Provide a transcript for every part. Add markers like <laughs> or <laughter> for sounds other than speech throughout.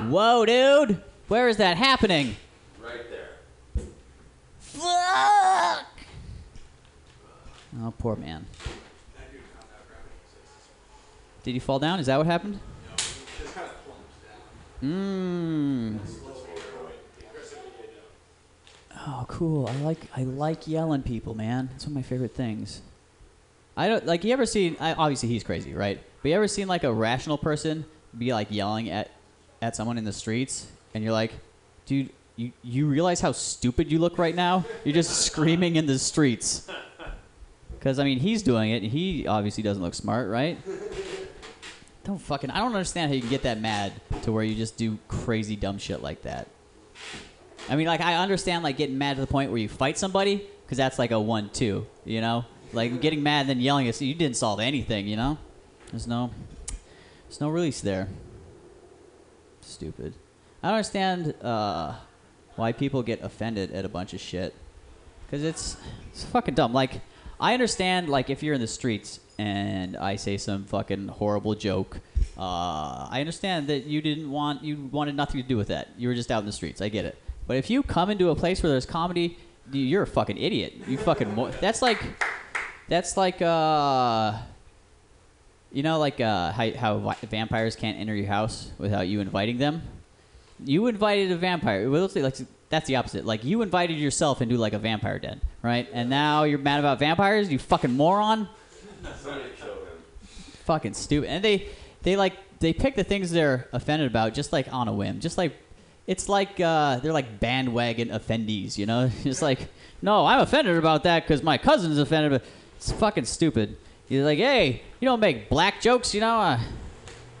Whoa, dude! Where is that happening? Right there. Fuck! Oh, poor man. Did you fall down? Is that what happened? No, just kinda plunged down. Mmm. Oh, cool. I like I like yelling people, man. It's one of my favorite things. I don't like. You ever seen? I, obviously, he's crazy, right? But you ever seen like a rational person be like yelling at at someone in the streets, and you're like, dude, you you realize how stupid you look right now? You're just <laughs> screaming in the streets. Because I mean, he's doing it. and He obviously doesn't look smart, right? Don't fucking. I don't understand how you can get that mad to where you just do crazy dumb shit like that. I mean, like I understand like getting mad to the point where you fight somebody because that's like a one-two, you know. Like getting mad and then yelling at you didn't solve anything, you know. There's no, there's no release there. Stupid. I don't understand uh, why people get offended at a bunch of shit. Cause it's it's fucking dumb. Like I understand like if you're in the streets and I say some fucking horrible joke, uh, I understand that you didn't want you wanted nothing to do with that. You were just out in the streets. I get it. But if you come into a place where there's comedy, you- you're a fucking idiot. You fucking mo- that's like that's like uh you know like uh how, how vampires can't enter your house without you inviting them. You invited a vampire. Let's say like that's the opposite. Like you invited yourself into like a vampire den, right? And now you're mad about vampires. You fucking moron. Somebody him. Fucking stupid. And they they like they pick the things they're offended about just like on a whim. Just like it's like uh, they're like bandwagon offendees, you know? <laughs> Just like no, I'm offended about that because my cousin's offended. But it's fucking stupid. You're like, hey, you don't make black jokes, you know? Uh,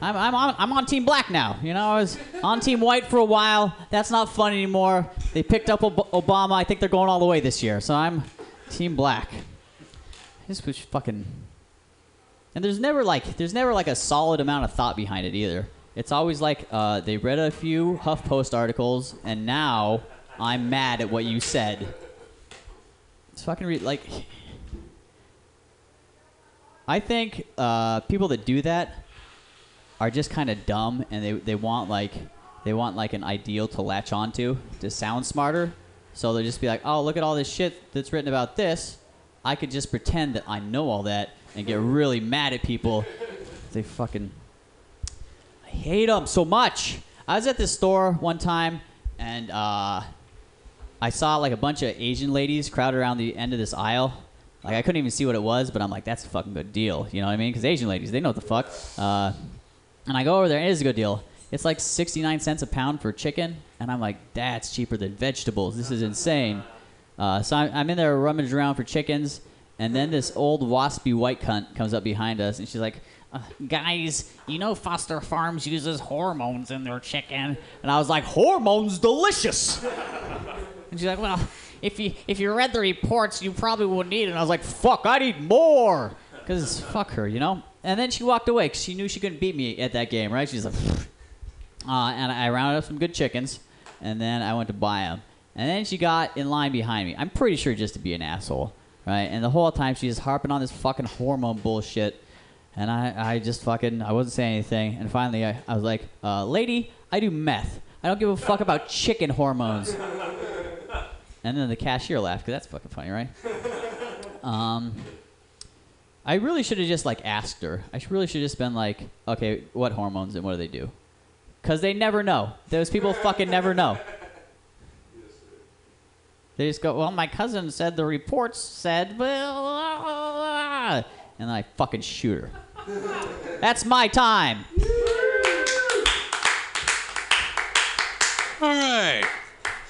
I'm, I'm, on, I'm on Team Black now. You know, I was on Team White for a while. That's not fun anymore. They picked up Ob- Obama. I think they're going all the way this year. So I'm Team Black. This was fucking. And there's never like there's never like a solid amount of thought behind it either. It's always like uh, they read a few HuffPost articles and now I'm mad at what you said. It's fucking re- like. I think uh, people that do that are just kind of dumb and they, they want like they want like an ideal to latch onto to sound smarter. So they'll just be like, oh, look at all this shit that's written about this. I could just pretend that I know all that and get really mad at people. They fucking. I hate them so much. I was at this store one time and uh, I saw like a bunch of Asian ladies crowded around the end of this aisle. Like I couldn't even see what it was, but I'm like, that's a fucking good deal. You know what I mean? Because Asian ladies, they know what the fuck. Uh, and I go over there, and it is a good deal. It's like 69 cents a pound for chicken, and I'm like, that's cheaper than vegetables. This is insane. Uh, so I'm, I'm in there rummaging around for chickens, and then this old waspy white cunt comes up behind us, and she's like, uh, guys, you know Foster Farms uses hormones in their chicken. And I was like, hormones delicious. And she's like, well, if you if you read the reports, you probably wouldn't eat it. And I was like, fuck, I need more. Because fuck her, you know? And then she walked away because she knew she couldn't beat me at that game, right? She's like, <laughs> uh, and I rounded up some good chickens, and then I went to buy them. And then she got in line behind me. I'm pretty sure just to be an asshole, right? And the whole time she's harping on this fucking hormone bullshit. And I, I just fucking, I wasn't saying anything. And finally, I, I was like, uh, lady, I do meth. I don't give a fuck about chicken hormones. And then the cashier laughed because that's fucking funny, right? <laughs> Um, I really should have just like asked her. I really should have just been like, okay, what hormones and what do they do? Because they never know. Those people fucking never know. They just go, well, my cousin said the reports said, well, and I fucking shoot her. <laughs> That's my time. All right.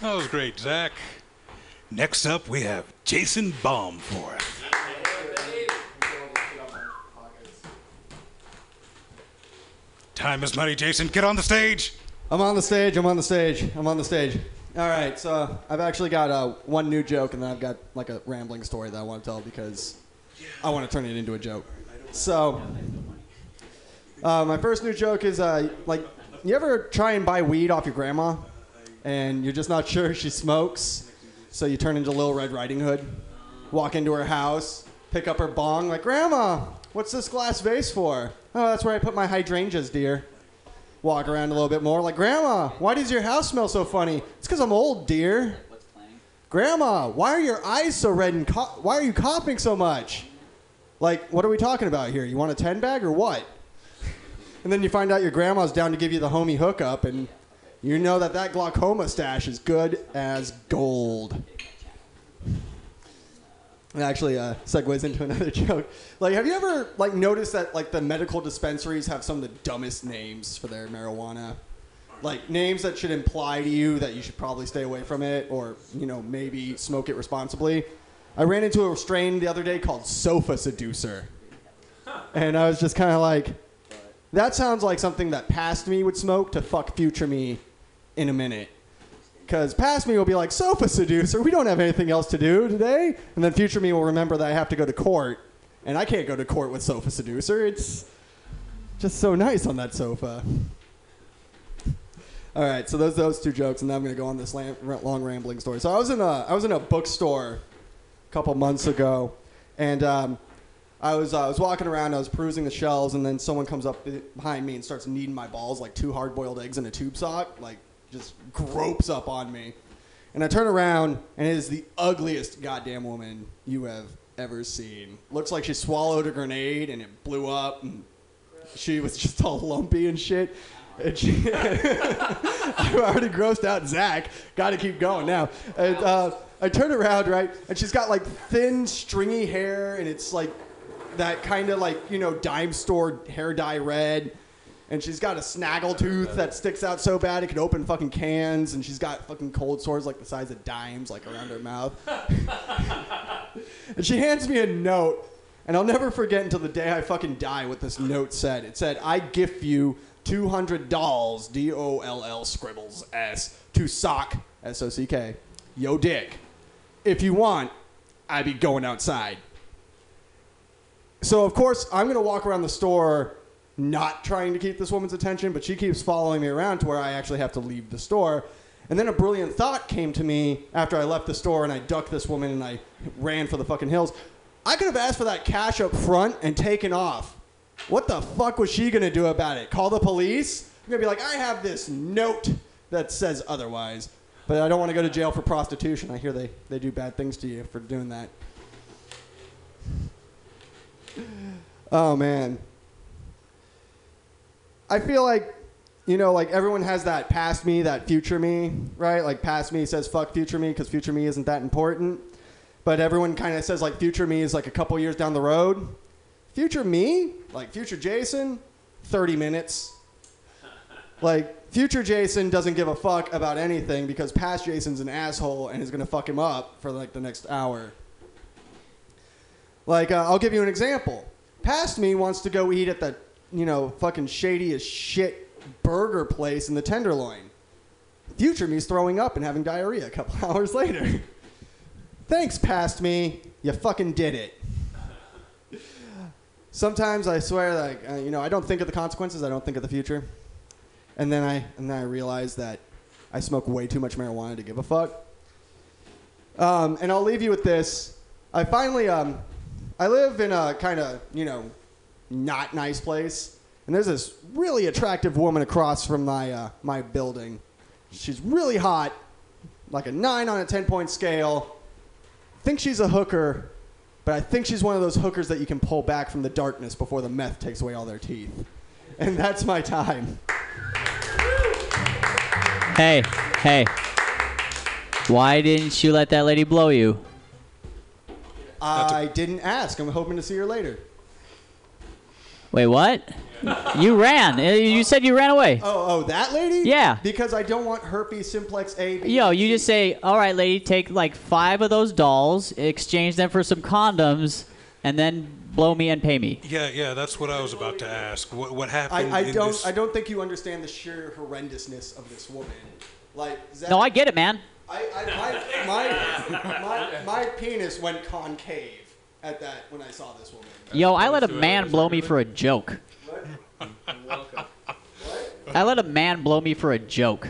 That was great, Zach. Next up, we have Jason Baumforth. Time is money, Jason. Get on the stage. I'm on the stage. I'm on the stage. I'm on the stage. All right, so I've actually got uh, one new joke, and then I've got like a rambling story that I want to tell because I want to turn it into a joke. So, uh, my first new joke is uh, like, you ever try and buy weed off your grandma, and you're just not <laughs> sure she smokes, so you turn into Little Red Riding Hood, walk into her house, pick up her bong, like, Grandma, what's this glass vase for? Oh, that's where I put my hydrangeas, dear. walk around a little bit more. Like, Grandma, why does your house smell so funny? It's because I'm old, dear. Grandma, why are your eyes so red and co- why are you coughing so much? Like, what are we talking about here? You want a 10 bag or what? <laughs> And then you find out your grandma's down to give you the homie hookup, and you know that that glaucoma stash is good as gold. It actually uh, segues into another <laughs> joke. Like, have you ever like noticed that like the medical dispensaries have some of the dumbest names for their marijuana? Like names that should imply to you that you should probably stay away from it, or you know maybe smoke it responsibly. I ran into a strain the other day called Sofa Seducer, and I was just kind of like, that sounds like something that past me would smoke to fuck future me in a minute. Because past me will be like, sofa seducer, we don't have anything else to do today. And then future me will remember that I have to go to court. And I can't go to court with sofa seducer. It's just so nice on that sofa. All right, so those those two jokes, and now I'm going to go on this lam- long rambling story. So I was in a I was in a bookstore a couple months ago, and um, I was uh, I was walking around, I was perusing the shelves, and then someone comes up behind me and starts kneading my balls like two hard boiled eggs in a tube sock, like just gropes up on me. And I turn around, and it is the ugliest goddamn woman you have ever seen. Looks like she swallowed a grenade and it blew up, and she was just all lumpy and shit. And she, <laughs> I already grossed out Zach. Got to keep going now. And uh, I turn around, right, and she's got like thin, stringy hair, and it's like that kind of like you know dime store hair dye red. And she's got a snaggle tooth that sticks out so bad it could open fucking cans. And she's got fucking cold sores like the size of dimes, like around her mouth. and she hands me a note, and I'll never forget until the day I fucking die what this note said. It said, "I gift you 200 dolls, D O L L scribbles S, to sock S O C K, yo dick. If you want, I'd be going outside." So of course I'm gonna walk around the store, not trying to keep this woman's attention, but she keeps following me around to where I actually have to leave the store. And then a brilliant thought came to me after I left the store and I ducked this woman and I ran for the fucking hills. I could have asked for that cash up front and taken off. What the fuck was she gonna do about it? Call the police? I'm gonna be like, I have this note that says otherwise, but I don't want to go to jail for prostitution. I hear they, they do bad things to you for doing that. <sighs> Oh man. I feel like, you know, like everyone has that past me, that future me, right? Like past me says fuck future me because future me isn't that important. But everyone kind of says like future me is like a couple years down the road. Future me, like future Jason, 30 minutes. Like future Jason doesn't give a fuck about anything because past Jason's an asshole and is going to fuck him up for like the next hour. Like, uh, I'll give you an example. Past me wants to go eat at the, you know, fucking shady as shit burger place in the Tenderloin. Future me's throwing up and having diarrhea a couple <laughs> hours later. Thanks, past me. You fucking did it. Sometimes I swear, like, uh, you know, I don't think of the consequences. I don't think of the future. And then I, and then I realize that I smoke way too much marijuana to give a fuck. Um, and I'll leave you with this. I finally, um, I live in a kind of, you know, not nice place. And there's this really attractive woman across from my, uh, my building. She's really hot, like a 9 on a 10 point scale. I think she's a hooker, but I think she's one of those hookers that you can pull back from the darkness before the meth takes away all their teeth. And that's my time. Hey, hey. Why didn't you let that lady blow you? I didn't ask. I'm hoping to see her later. Wait, what? you ran. Uh, You said you ran away. Oh, oh, that lady? Yeah. Because I don't want herpes simplex A. B, Yo, you just say, all right, lady, take like five of those dolls, exchange them for some condoms, and then blow me and pay me. Yeah, yeah, that's what I was about to ask. What, what happened? I, I in don't. this- I don't think you understand the sheer horrendousness of this woman. Like, Zach, No, I get it, man. I, I, my, my, my, my penis went concave at that when I saw this woman. Yo, I let a man blow me for a joke. What? I let a man blow me for a joke.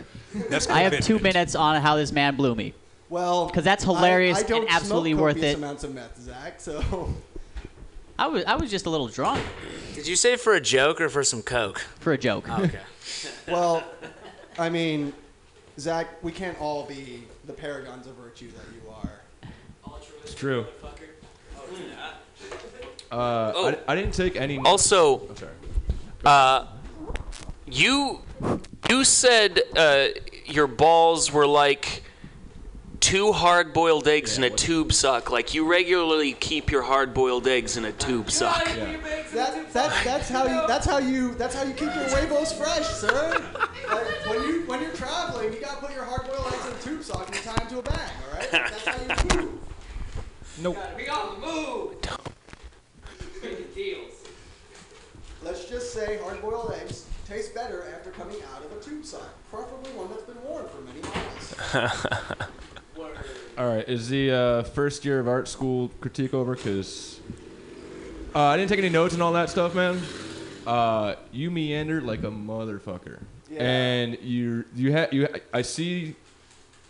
That's I have two minutes on how this man blew me. Well, because that's I- hilarious I, don't and absolutely smoke worth copious it. amounts of meth, Zach. So I was I was just a little drunk. Did you say for a joke or for some coke? For a joke. Oh, okay. <laughs> Well, I mean, Zach, we can't all be the paragons of virtue that you are. It's true. Uh, Oh. I, I didn't take any. Also, I'm sorry. uh, you you said uh, your balls were like two hard-boiled eggs in a tube sock. Like you regularly keep your hard-boiled eggs in a tube sock. That, that, that's how you that's how you that's how you keep your huevos fresh, sir. <laughs> Like, when you when you're traveling, you gotta put your hard boiled eggs in a tube sock and you tie them to a bag. All right, that's how you move. Nope. We on the move. Making deals. Let's just say hard boiled eggs taste better after coming out of a tube sock, preferably one that's been worn for many months. <laughs> All right. Is the uh, first year of art school critique over? Because uh, I didn't take any notes and all that stuff, man. Uh, you meandered like a motherfucker, Yeah. and you you had you. I see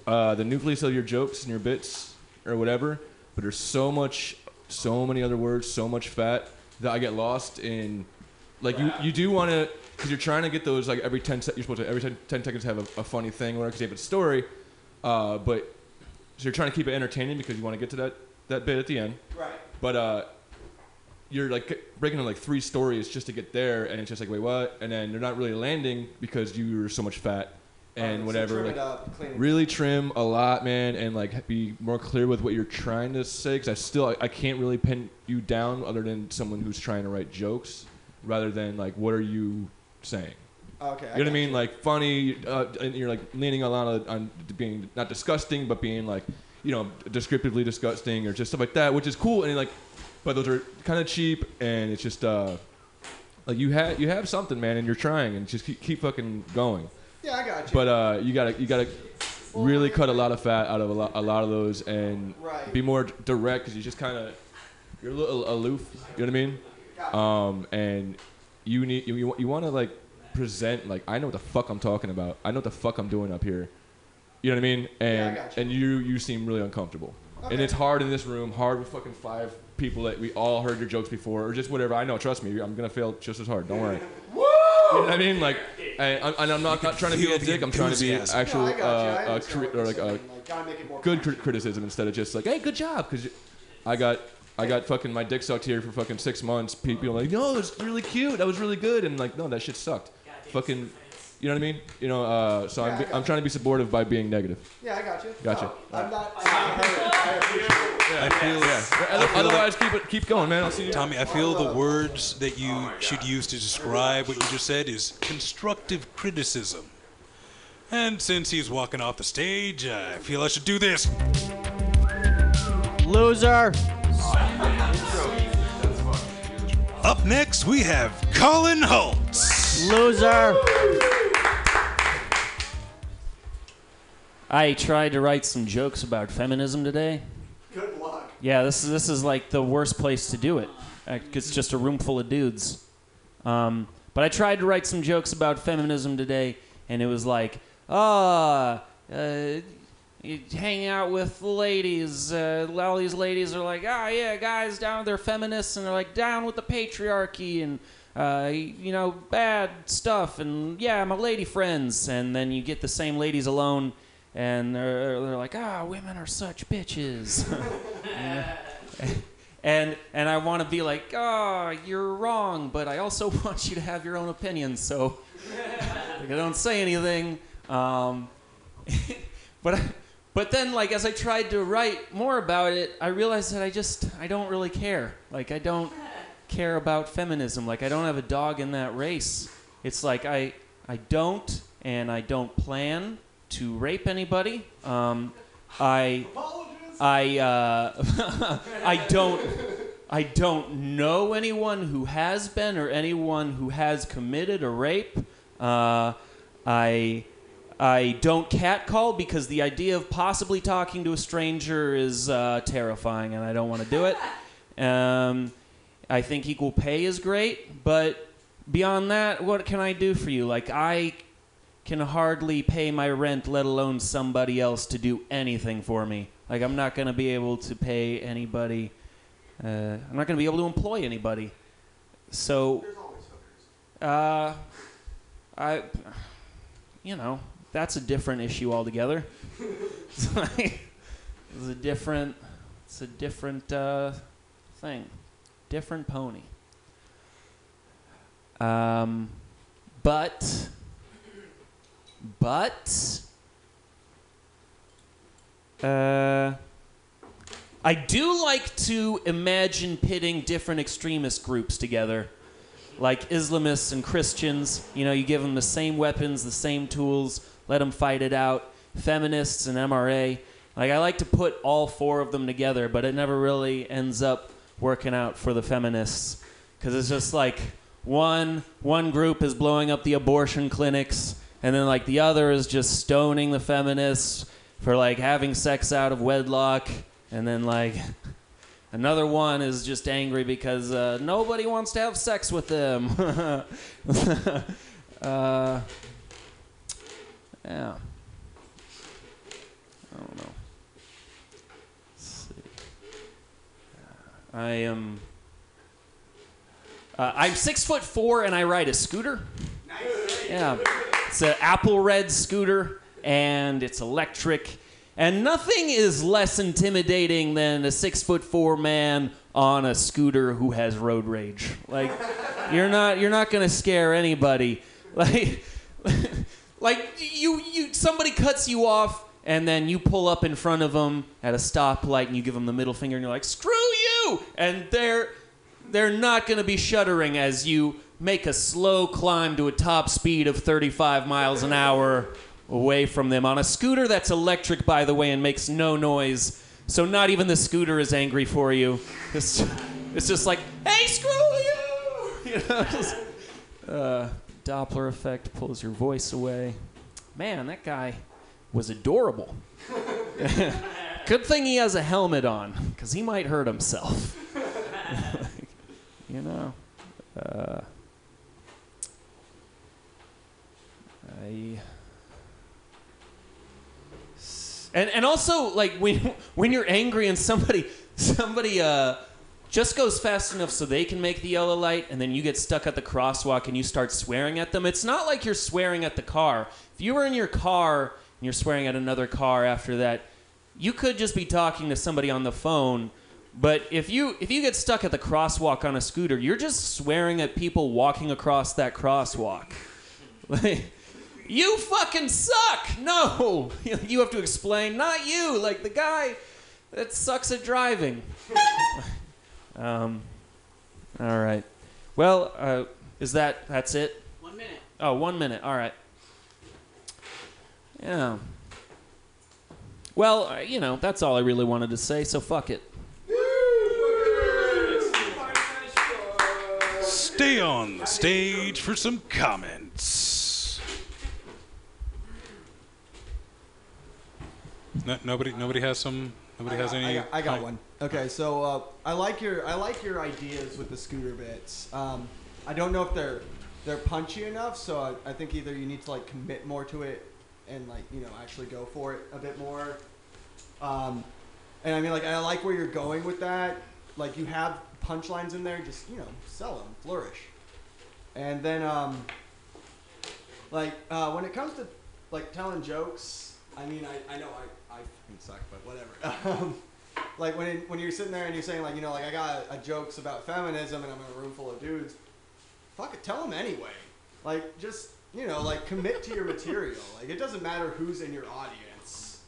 uh, the nucleus of your jokes and your bits or whatever, but there's so much, so many other words, so much fat that I get lost in. Like you, you do want to, because you're trying to get those like every ten. Se- you're supposed to every 10, 10 seconds have a, a funny thing or because you have a story, uh, but so you're trying to keep it entertaining because you want to get to that that bit at the end. Right. But uh, you're like breaking on like three stories just to get there, and it's just like wait what? And then they're not really landing because you were so much fat and So whatever. trim like, up, really trim a lot, man, and like be more clear with what you're trying to say. Because I still I, I can't really pin you down other than someone who's trying to write jokes, rather than like what are you saying. Okay. You know what I mean? Like funny, uh, and you're like leaning a lot on, on being not disgusting, but being like, you know, descriptively disgusting or just stuff like that, which is cool. And like, but those are kind of cheap, and it's just uh, like you have you have something, man, and you're trying, and just keep, keep fucking going. Yeah, I got you. But uh, you gotta you gotta really cut a lot of fat out of a lot, a lot of those, and Right. be more direct because you just kind of you're a little aloof. You know what I mean? Um, and you need you you, you want to like present like I know what the fuck I'm talking about. I know what the fuck I'm doing up here. You know what I mean? And got you. and you you seem really uncomfortable. And it's hard in this room, hard with fucking five people that we all heard your jokes before, or just whatever. I know, trust me, I'm gonna fail just as hard. Don't worry. <laughs> You know what I mean? Like, and I'm, and I'm not, not trying to be a dick. I'm trying to be enthusiasm. actual, no, I got. I uh, uh, understand cri- what or you're like uh, saying. Like, gotta make it more good cri- criticism instead of just like, hey, good job, because I got I got fucking my dick sucked here for fucking six months. People are like, no, it's really cute. That was really good, and like, no, that shit sucked. Fucking, you know what I mean? You know, uh, so Yeah, I I'm got I'm trying to be supportive by being negative. Yeah, I got you. Gotcha. No, I'm not. I'm not hurt. I appreciate it. I feel, Other- Otherwise, keep it keep going, man. I'll see you. Tommy, I feel the words that you should use to describe what you just said is constructive criticism. And since he's walking off the stage, I feel I should do this. Loser. Up next, we have Colin Holtz. Loser. I tried to write some jokes about feminism today. Good luck. Yeah, this is this is like the worst place to do it. Uh, It's just a room full of dudes. Um, but I tried to write some jokes about feminism today, and it was like, ah, uh, you hang out with ladies. Uh, all these ladies are like, ah, yeah, guys down, they're feminists, and they're like down with the patriarchy and. Uh, you know, bad stuff, and yeah, my lady friends, and then you get the same ladies alone, and they're, they're like, ah, women are such bitches. <laughs> and and I want to be like, oh, you're wrong, but I also <laughs> want you to have your own opinions. So <laughs> like, I don't say anything. Um, but but then like as I tried to write more about it, I realized that I just I don't really care. Like I don't care about feminism. Like I don't have a dog in that race. It's like I I don't and I don't plan to rape anybody. Um, I I uh, <laughs> I don't I don't know anyone who has been or anyone who has committed a rape. Uh, I I don't catcall because the idea of possibly talking to a stranger is uh, terrifying, and I don't want to do it. <laughs> Um, I think equal pay is great, but beyond that, what can I do for you? Like I can hardly pay my rent, let alone somebody else to do anything for me. Like I'm not gonna be able to pay anybody. Uh, I'm not gonna be able to employ anybody. So Uh, I, you know, that's a different issue altogether. it's, <laughs> like- it's a different, it's a different uh, thing, different pony. Um, but, but, uh, I do like to imagine pitting different extremist groups together like Islamists and Christians. You know, you give them the same weapons, the same tools, let them fight it out. Feminists and MRA. Like, I like to put all four of them together, but it never really ends up working out for the feminists because it's just like one one group is blowing up the abortion clinics, and then like the other is just stoning the feminists for like having sex out of wedlock, and then like <laughs> Another one is just angry because uh, nobody wants to have sex with them. <laughs> uh, yeah. I don't know. I am. Uh, I'm six foot four and I ride a scooter. Yeah. It's an apple red scooter and it's electric. And nothing is less intimidating than a six foot four man on a scooter who has road rage. Like, you're not you're not gonna scare anybody. <laughs> Like, like you you somebody cuts you off and then you pull up in front of them at a stoplight and you give them the middle finger and you're like screw you and they're they're not going to be shuddering as you make a slow climb to a top speed of 35 miles an hour away from them on a scooter that's electric by the way and makes no noise. So not even the scooter is angry for you. It's, it's just like hey screw you! <laughs> You know just, uh, doppler effect pulls your voice away. Man that guy was adorable. <laughs> Good thing he has a helmet on because he might hurt himself. <laughs> You know uh, I and and also like when <laughs> when you're angry and somebody <laughs> somebody uh just goes fast enough so they can make the yellow light and then you get stuck at the crosswalk and you start swearing at them it's not like you're swearing at the car. If you were in your car and you're swearing at another car after that you could just be talking to somebody on the phone but if you if you get stuck at the crosswalk on a scooter you're just swearing at people walking across that crosswalk. <laughs> Like you fucking suck! No! <laughs> You have to explain. Not you like the guy that sucks at driving. <laughs> Um all right. Well uh, is that that's it? One minute. oh one minute. All right. Yeah. Well uh, you know that's all i really wanted to say so fuck it. Stay on the stage for some comments. No, nobody, nobody has some. Nobody I has any. I got, I got one. Okay, so uh, I like your I like your ideas with the scooter bits. Um, I don't know if they're they're punchy enough, so I, I think either you need to like commit more to it and like you know actually go for it a bit more. Um, and I mean like I like where you're going with that. Like you have punchlines in there, just you know sell them, flourish. And then um, like uh, when it comes to like telling jokes, I mean I, I know I I fucking suck, but whatever. <laughs> Um, like when it, when you're sitting there and you're saying like you know like I got a, jokes about feminism and I'm in a room full of dudes, fuck it, tell them anyway. Like just you know like commit to your material. <laughs> Like it doesn't matter who's in your audience.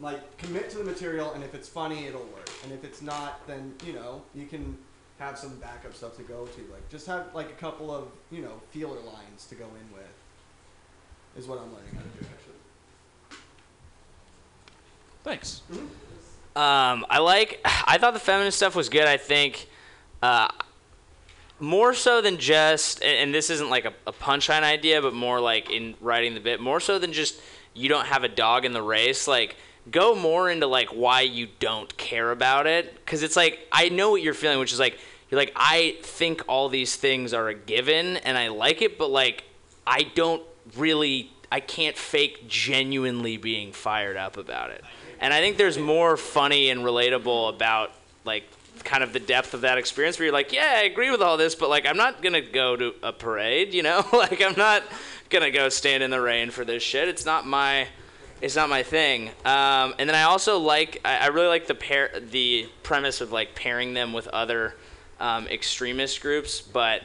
Like commit to the material, and if it's funny, it'll work. And if it's not, then you know you can have some backup stuff to go to. Like just have like a couple of you know feeler lines to go in with. Is what I'm learning how to do actually. Thanks Um, I like. I thought the feminist stuff was good. I think uh, more so than just, and, and this isn't like a, a punchline idea, but more like in writing the bit, more so than just you don't have a dog in the race. Like go more into like why you don't care about it, because it's like I know what you're feeling, which is like you're like I think all these things are a given, and I like it, but like I don't really. I can't fake genuinely being fired up about it. And I think there's more funny and relatable about like kind of the depth of that experience where you're like, yeah, I agree with all this, but like I'm not gonna go to a parade, <laughs> you know? like I'm not gonna go stand in the rain for this shit. It's not my it's not my thing. Um, and then I also like I, I really like the pair the premise of like pairing them with other um, extremist groups, but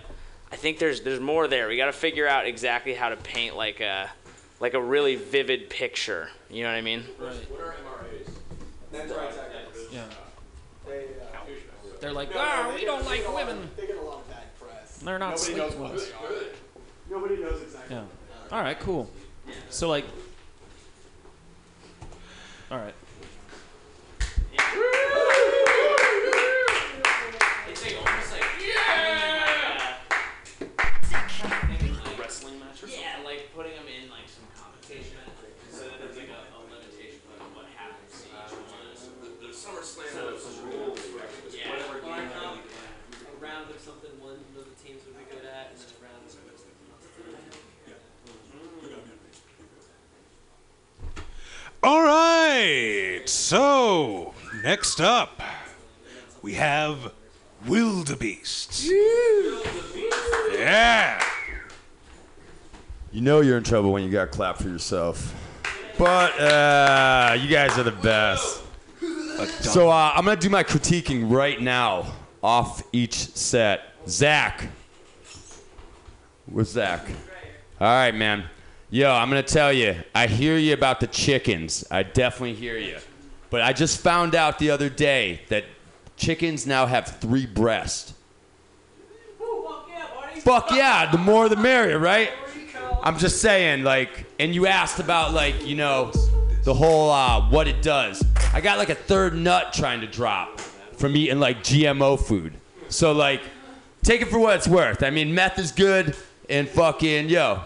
I think there's there's more there. We got to figure out exactly how to paint like a like a really vivid picture. You know what I mean? Yeah. they—they're like, ah, we don't like women. They get a lot of bad press. They're not Nobody sleep knows what ones. they are. Nobody knows exactly. Yeah. All right. Cool. So like. All right. It's like almost like yeah. All right. So next up, we have wildebeests. Yeah. You know you're in trouble when you got clapped for yourself. But uh, you guys are the best. So uh, I'm gonna do my critiquing right now off each set. Zach, where's Zach? All right, man. Yo, I'm gonna tell you. I hear you about the chickens. I definitely hear you. But I just found out the other day that chickens now have three breasts. Fuck yeah, the more the merrier, right? I'm just saying, like, and you asked about, like, you know, the whole uh, what it does. I got like a third nut trying to drop from eating like GMO food. So, like, take it for what it's worth. I mean, meth is good, and fucking, yo,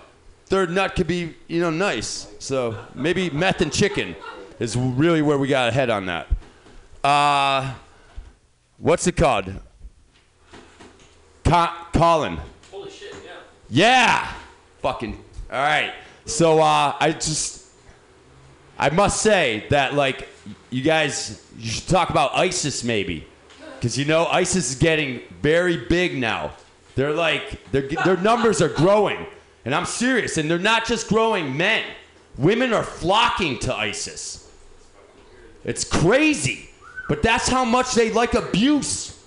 third nut could be, you know, nice. So maybe meth and chicken is really where we got to head on that. Uh, what's it called? Co- Colin. Holy shit! Yeah. Yeah. Fucking. All right. So uh, I just, I must say that like, you guys, you should talk about ISIS maybe, because you know ISIS is getting very big now. They're like, their numbers are growing, and I'm serious. And they're not just growing men. Women are flocking to ISIS. It's crazy, but that's how much they like abuse.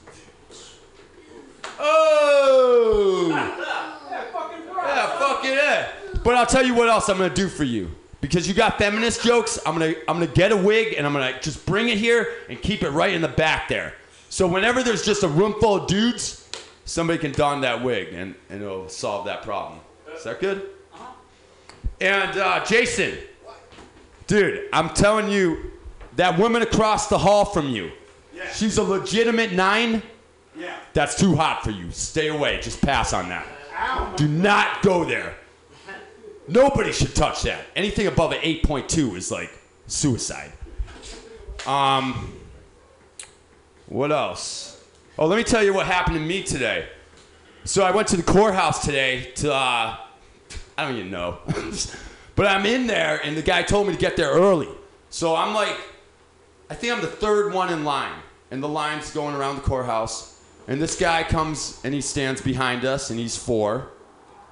Oh. Yeah, fuck it, yeah. But I'll tell you what else I'm gonna do for you. Because you got feminist jokes, I'm gonna I'm gonna get a wig and I'm gonna just bring it here and keep it right in the back there. So whenever there's just a room full of dudes, somebody can don that wig and, and it'll solve that problem. Is that good? And uh, Jason, dude, I'm telling you, that woman across the hall from you, she's a legitimate nine. Yeah. That's too hot for you. Stay away. Just pass on that. Ow. Do not go there. Nobody should touch that. Anything above an 8.2 is like suicide. Um, what else? Oh, let me tell you what happened to me today. So I went to the courthouse today to, uh, I don't even know. <laughs> but I'm in there, and the guy told me to get there early. So I'm like, I think I'm the third one in line, and the line's going around the courthouse. And this guy comes and he stands behind us, and he's four.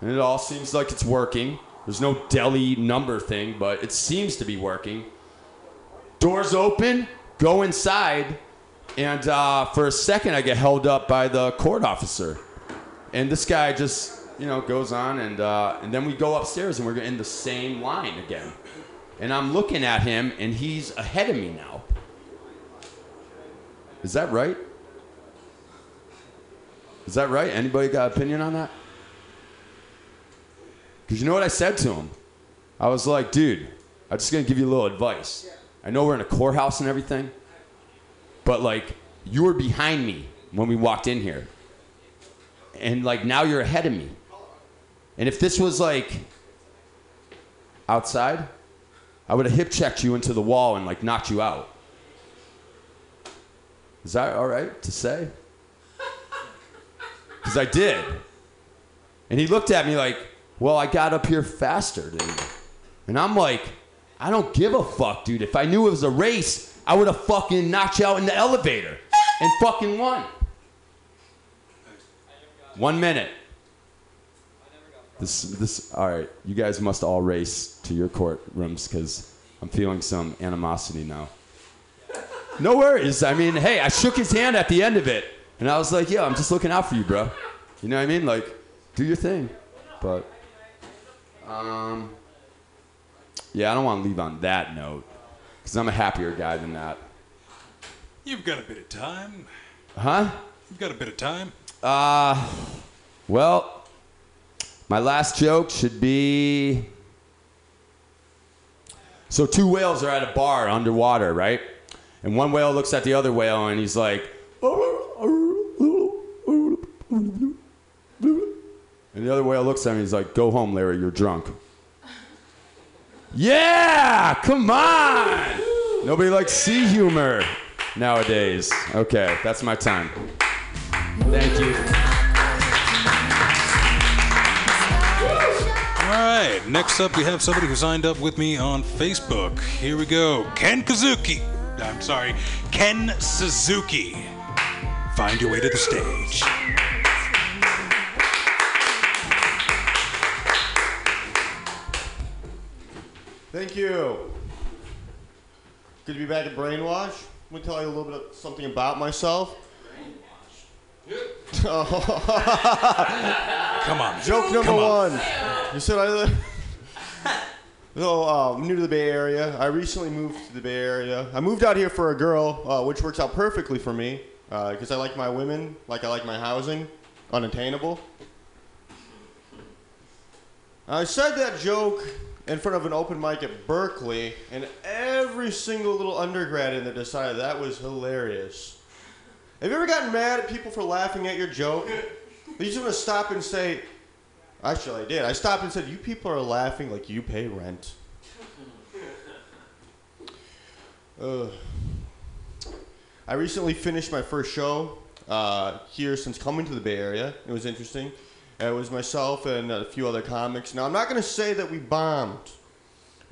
And it all seems like it's working. There's no deli number thing, but it seems to be working. Doors open, go inside, and uh, for a second I get held up by the court officer. And this guy just, you know, goes on, and, uh, and then we go upstairs and we're in the same line again. And I'm looking at him, and he's ahead of me now. Is that right? Is that right? Anybody got opinion on that? Because you know what I said to him? I was like, dude, I'm just going to give you a little advice. I know we're in a courthouse and everything, but like, you were behind me when we walked in here. And like, now you're ahead of me. And if this was like outside, I would have hip checked you into the wall and like knocked you out. Is that all right to say? <laughs> Because I did. And he looked at me like, well, I got up here faster, dude. And I'm like, I don't give a fuck, dude. If I knew it was a race, I would have fucking knocked you out in the elevator. and fucking won. One minute. This, this, all right. You guys must all race to your courtrooms because I'm feeling some animosity now. No worries. I mean, hey, I shook his hand at the end of it, and I was like, "Yeah, I'm just looking out for you, bro." You know what I mean? Like, do your thing. But, um, yeah, I don't want to leave on that note because I'm a happier guy than that. You've got a bit of time. Huh? You've got a bit of time. Uh, well, my last joke should be. So, two whales are at a bar underwater, right? And one whale looks at the other whale and he's like. And the other whale looks at him and he's like, Go home, Larry, you're drunk. Yeah! Come on! Nobody likes sea humor nowadays. Okay, that's my time. Thank you. All right. Next up, we have somebody who signed up with me on Facebook. Here we go. Ken Kazuki. I'm sorry, Ken Suzuki. Find your way to the stage. Thank you. Good to be back at Brainwash. I'm going to tell you a little bit of something about myself. <laughs> Come on. Joke number Come on. one. You said I live. <laughs> So, uh, I'm new to the Bay Area. I recently moved to the Bay Area. I moved out here for a girl, uh, which works out perfectly for me because I like my women, like I like my housing, unattainable. I said that joke in front of an open mic at Berkeley, and every single little undergrad in there decided that was hilarious. Have you ever gotten mad at people for laughing at your joke? You just want to stop and say, actually, I did. I stopped and said, You people are laughing like you pay rent. Ugh. I recently finished my first show uh, here since coming to the Bay Area. It was interesting. It was myself and a few other comics. Now, I'm not going to say that we bombed,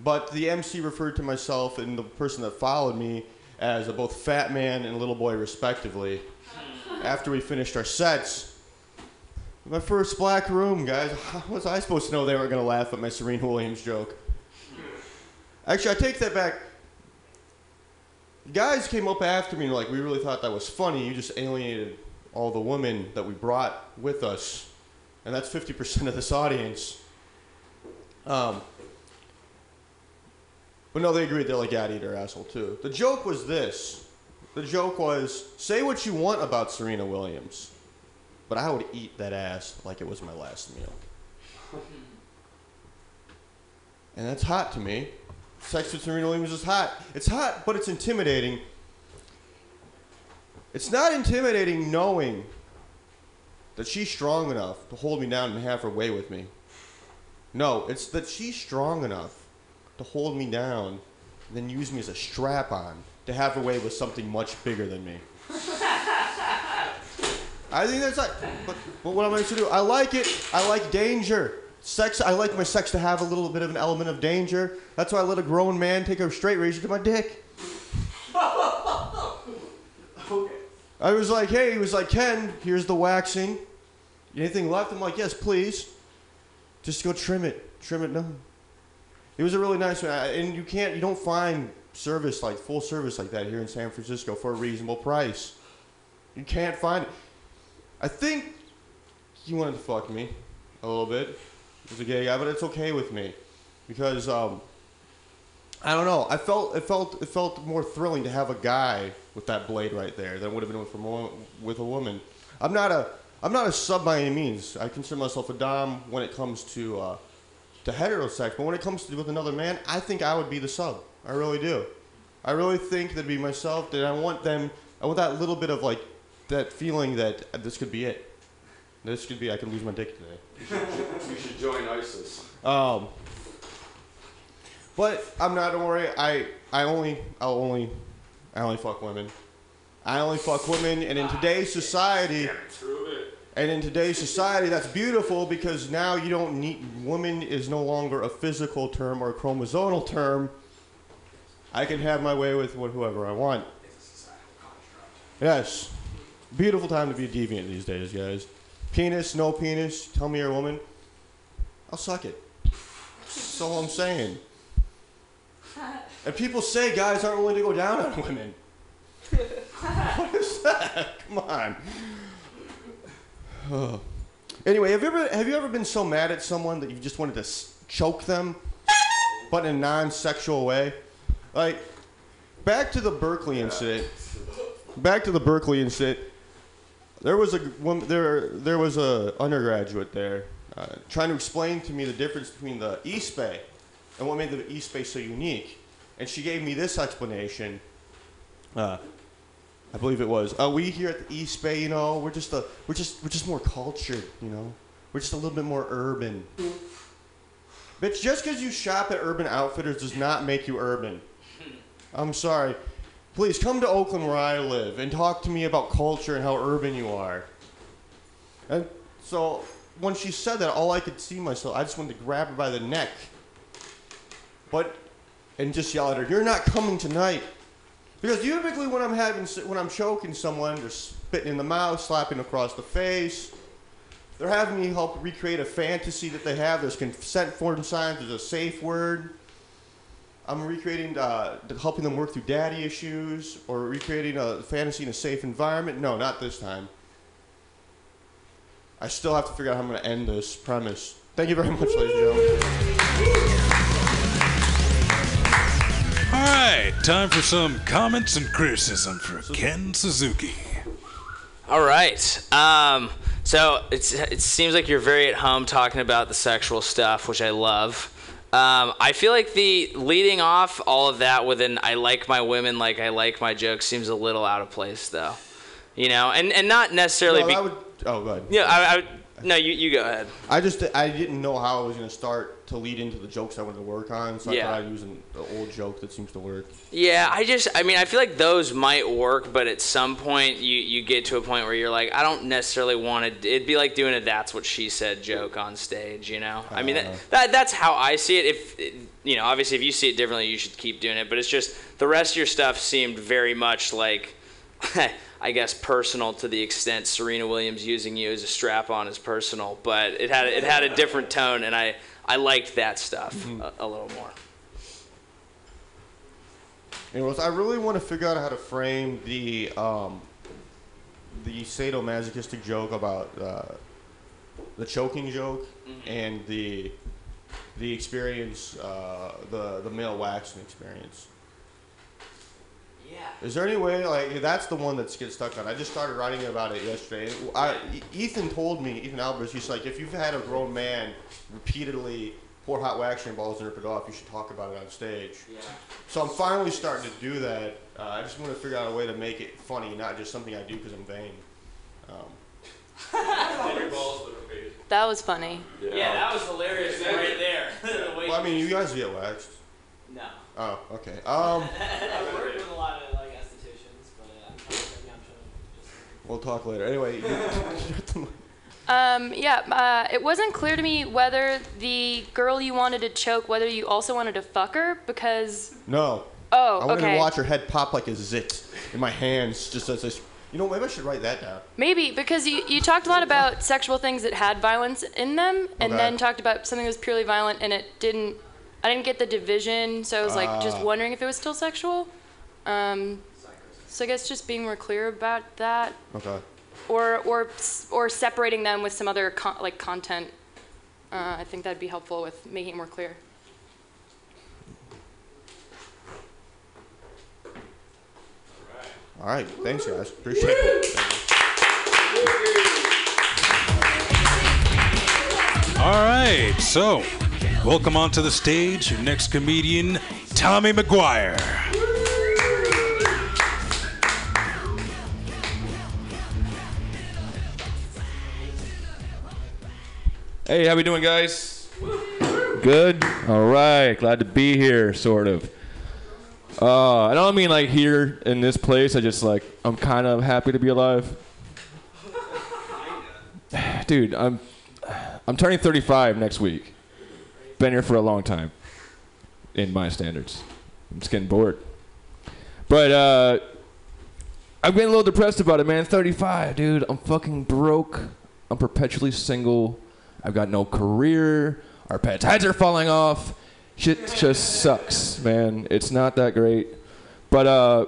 but the MC referred to myself and the person that followed me as a both fat man and little boy, respectively. After we finished our sets, my first black room, guys. <laughs> How was I supposed to know they weren't going to laugh at my Serena Williams joke? Actually, I take that back. Guys came up after me and were like, we really thought that was funny. You just alienated all the women that we brought with us. And that's 50% of this audience. Um, but no, they agreed. They're like, yeah, I'd eat her asshole too. The joke was this. The joke was, say what you want about Serena Williams, but I would eat that ass like it was my last meal. And that's hot to me. Sex with Serena Williams is hot. It's hot, but it's intimidating. It's not intimidating knowing that she's strong enough to hold me down and have her way with me. No, it's that she's strong enough to hold me down, then use me as a strap on to have her way with something much bigger than me. I think that's like, but, but what am I supposed to do? I like it. I like danger. Sex, I like my sex to have a little bit of an element of danger. That's why I let a grown man take a straight razor to my dick. I was like, hey, he was like, Ken, here's the waxing. Anything left? I'm like, yes, please. Just go trim it. Trim it down. It was a really nice one. And you can't, you don't find service like full service like that here in San Francisco for a reasonable price. You can't find it. I think he wanted to fuck me a little bit. He's a gay guy, but it's okay with me because um, I don't know. I felt it felt it felt more thrilling to have a guy with that blade right there than it would have been with a, with a woman. I'm not a I'm not a sub by any means. I consider myself a dom when it comes to uh, to heterosex, but when it comes to with another man, I think I would be the sub. I really do. I really think that'd be myself. That I want them. I want that little bit of like that feeling that this could be it. This could be. I could lose my dick today. <laughs> You should join ISIS. Um, but I'm not. Don't worry. I I only I'll only I only fuck women. I only fuck women, and in today's society, and in today's society, that's beautiful because now you don't need woman is no longer a physical term or a chromosomal term. I can have my way with whoever I want. Yes. Beautiful time to be a deviant these days, guys. Penis, no penis, tell me you're a woman. I'll suck it. That's all I'm saying. And people say guys aren't willing to go down on women. <laughs> what is that? Come on. Anyway, have you ever have you ever been so mad at someone that you just wanted to s- choke them, but in a non-sexual way? Like, back to the Berkeley incident. Back to the Berkeley incident. There was a woman, there there was a undergraduate there uh, trying to explain to me the difference between the East Bay and what made the East Bay so unique, and she gave me this explanation. Uh, I believe it was. Uh, we here at the East Bay, you know, we're just a, we're just we're just more cultured, you know. We're just a little bit more urban. Bitch, just because you shop at Urban Outfitters does not make you urban. I'm sorry. Please come to Oakland where I live and talk to me about culture and how urban you are. And so when she said that, all I could see myself, I just wanted to grab her by the neck. But and just yell at her, "You're not coming tonight." Because typically when I'm having when I'm choking someone, they're spitting in the mouth, slapping across the face. They're having me help recreate a fantasy that they have. There's consent form signs. There's a safe word. I'm recreating, uh, helping them work through daddy issues, or recreating a fantasy in a safe environment. No, not this time. I still have to figure out how I'm going to end this premise. Thank you very much, ladies and gentlemen. Right, time for some comments and criticism for Ken Suzuki. All right. Um, so it's, it seems like you're very at home talking about the sexual stuff, which I love. Um, I feel like the leading off all of that with an "I like my women like I like my jokes" seems a little out of place, though. You know, and and not necessarily. No, be- that would, oh, go ahead. yeah, I, I would- no, you you go ahead. I just I didn't know how I was going to start to lead into the jokes I wanted to work on, so I Yeah. thought I'd use an the old joke that seems to work. Yeah, I just, I mean, I feel like those might work, but at some point you, you get to a point where you're like, I don't necessarily want to. It'd be like doing a "That's what she said" joke on stage, you know? I mean, Uh. that, that that's how I see it. If you know, obviously, if you see it differently, you should keep doing it. But it's just the rest of your stuff seemed very much like. <laughs> I guess personal to the extent Serena Williams using you as a strap on is personal, but it had it had a different tone, and I I liked that stuff a, a little more. Anyways, I really want to figure out how to frame the um, the sadomasochistic joke about uh, the choking joke and the the experience, uh, the the male waxing experience. Yeah. Is there any way like that's the one that gets stuck on? I just started writing about it yesterday. I, Ethan told me, Ethan Albers, he's like, if you've had a grown man repeatedly pour hot waxing balls and rip it off, you should talk about it on stage. Yeah. So I'm finally starting to do that. Uh, I just want to figure out a way to make it funny, not just something I do because I'm vain. Um, <laughs> That was funny. Yeah, that was hilarious right there. The way well, I mean, you guys get waxed. No. Oh, okay. Um, <laughs> I've worked with a lot of like estheticians, but uh, I'm, I'm, I'm just. we'll talk later. Anyway, you- <laughs> Um, yeah, uh, it wasn't clear to me whether the girl you wanted to choke, whether you also wanted to fuck her, because no. Oh, I wanted okay. to watch her head pop like a zit in my hands, just as this. You know, maybe I should write that down. maybe because you, you talked a lot about sexual things that had violence in them, and Okay. then talked about something that was purely violent, and it didn't. I didn't get the division, so I was like just Ah. wondering if it was still sexual. Um, so I guess just being more clear about that, Okay. or or or separating them with some other con- like content. Uh, I think that'd be helpful with making it more clear. All right. Thanks, guys. Appreciate it. All right, so welcome onto the stage your next comedian, Tommy McGuire. Hey, how we doing, guys? Good. All right. Glad to be here, sort of. Uh, I don't mean like here in this place. I just like I'm kind of happy to be alive. <sighs> Dude, I'm I'm turning 35 next week. Been here for a long time, in my standards. I'm just getting bored. But uh, I'm getting a little depressed about it, man. 35, dude. I'm fucking broke. I'm perpetually single. I've got no career. Our pets' heads are falling off. Shit just sucks, man. It's not that great. But uh,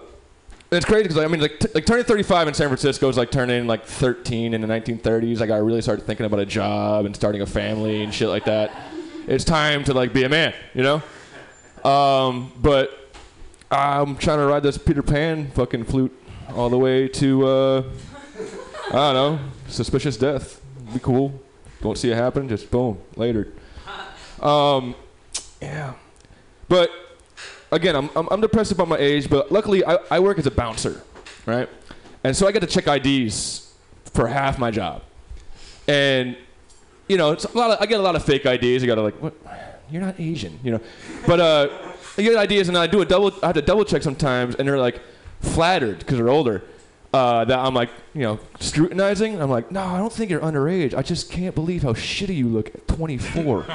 it's crazy because I mean, like, t- like turning 35 in San Francisco is like turning like 13 in the 1930s. Like I really started thinking about a job and starting a family and shit like that. It's time to like be a man, you know. Um, but I'm trying to ride this Peter Pan fucking flute all the way to uh, I don't know, suspicious death. Be cool. Don't see it happen. Just boom later. Um, yeah, but again, I'm, I'm, I'm depressed about my age, but luckily I, I work as a bouncer, right? And so I get to check IDs for half my job. And, you know, it's a lot of, I get a lot of fake ideas. I got to like, what? You're not Asian, you know? But uh, I get ideas and I do a double, I have to double check sometimes and they're like flattered because they're older. Uh, that I'm like, you know, scrutinizing. I'm like, no, I don't think you're underage. I just can't believe how shitty you look at 24. <laughs>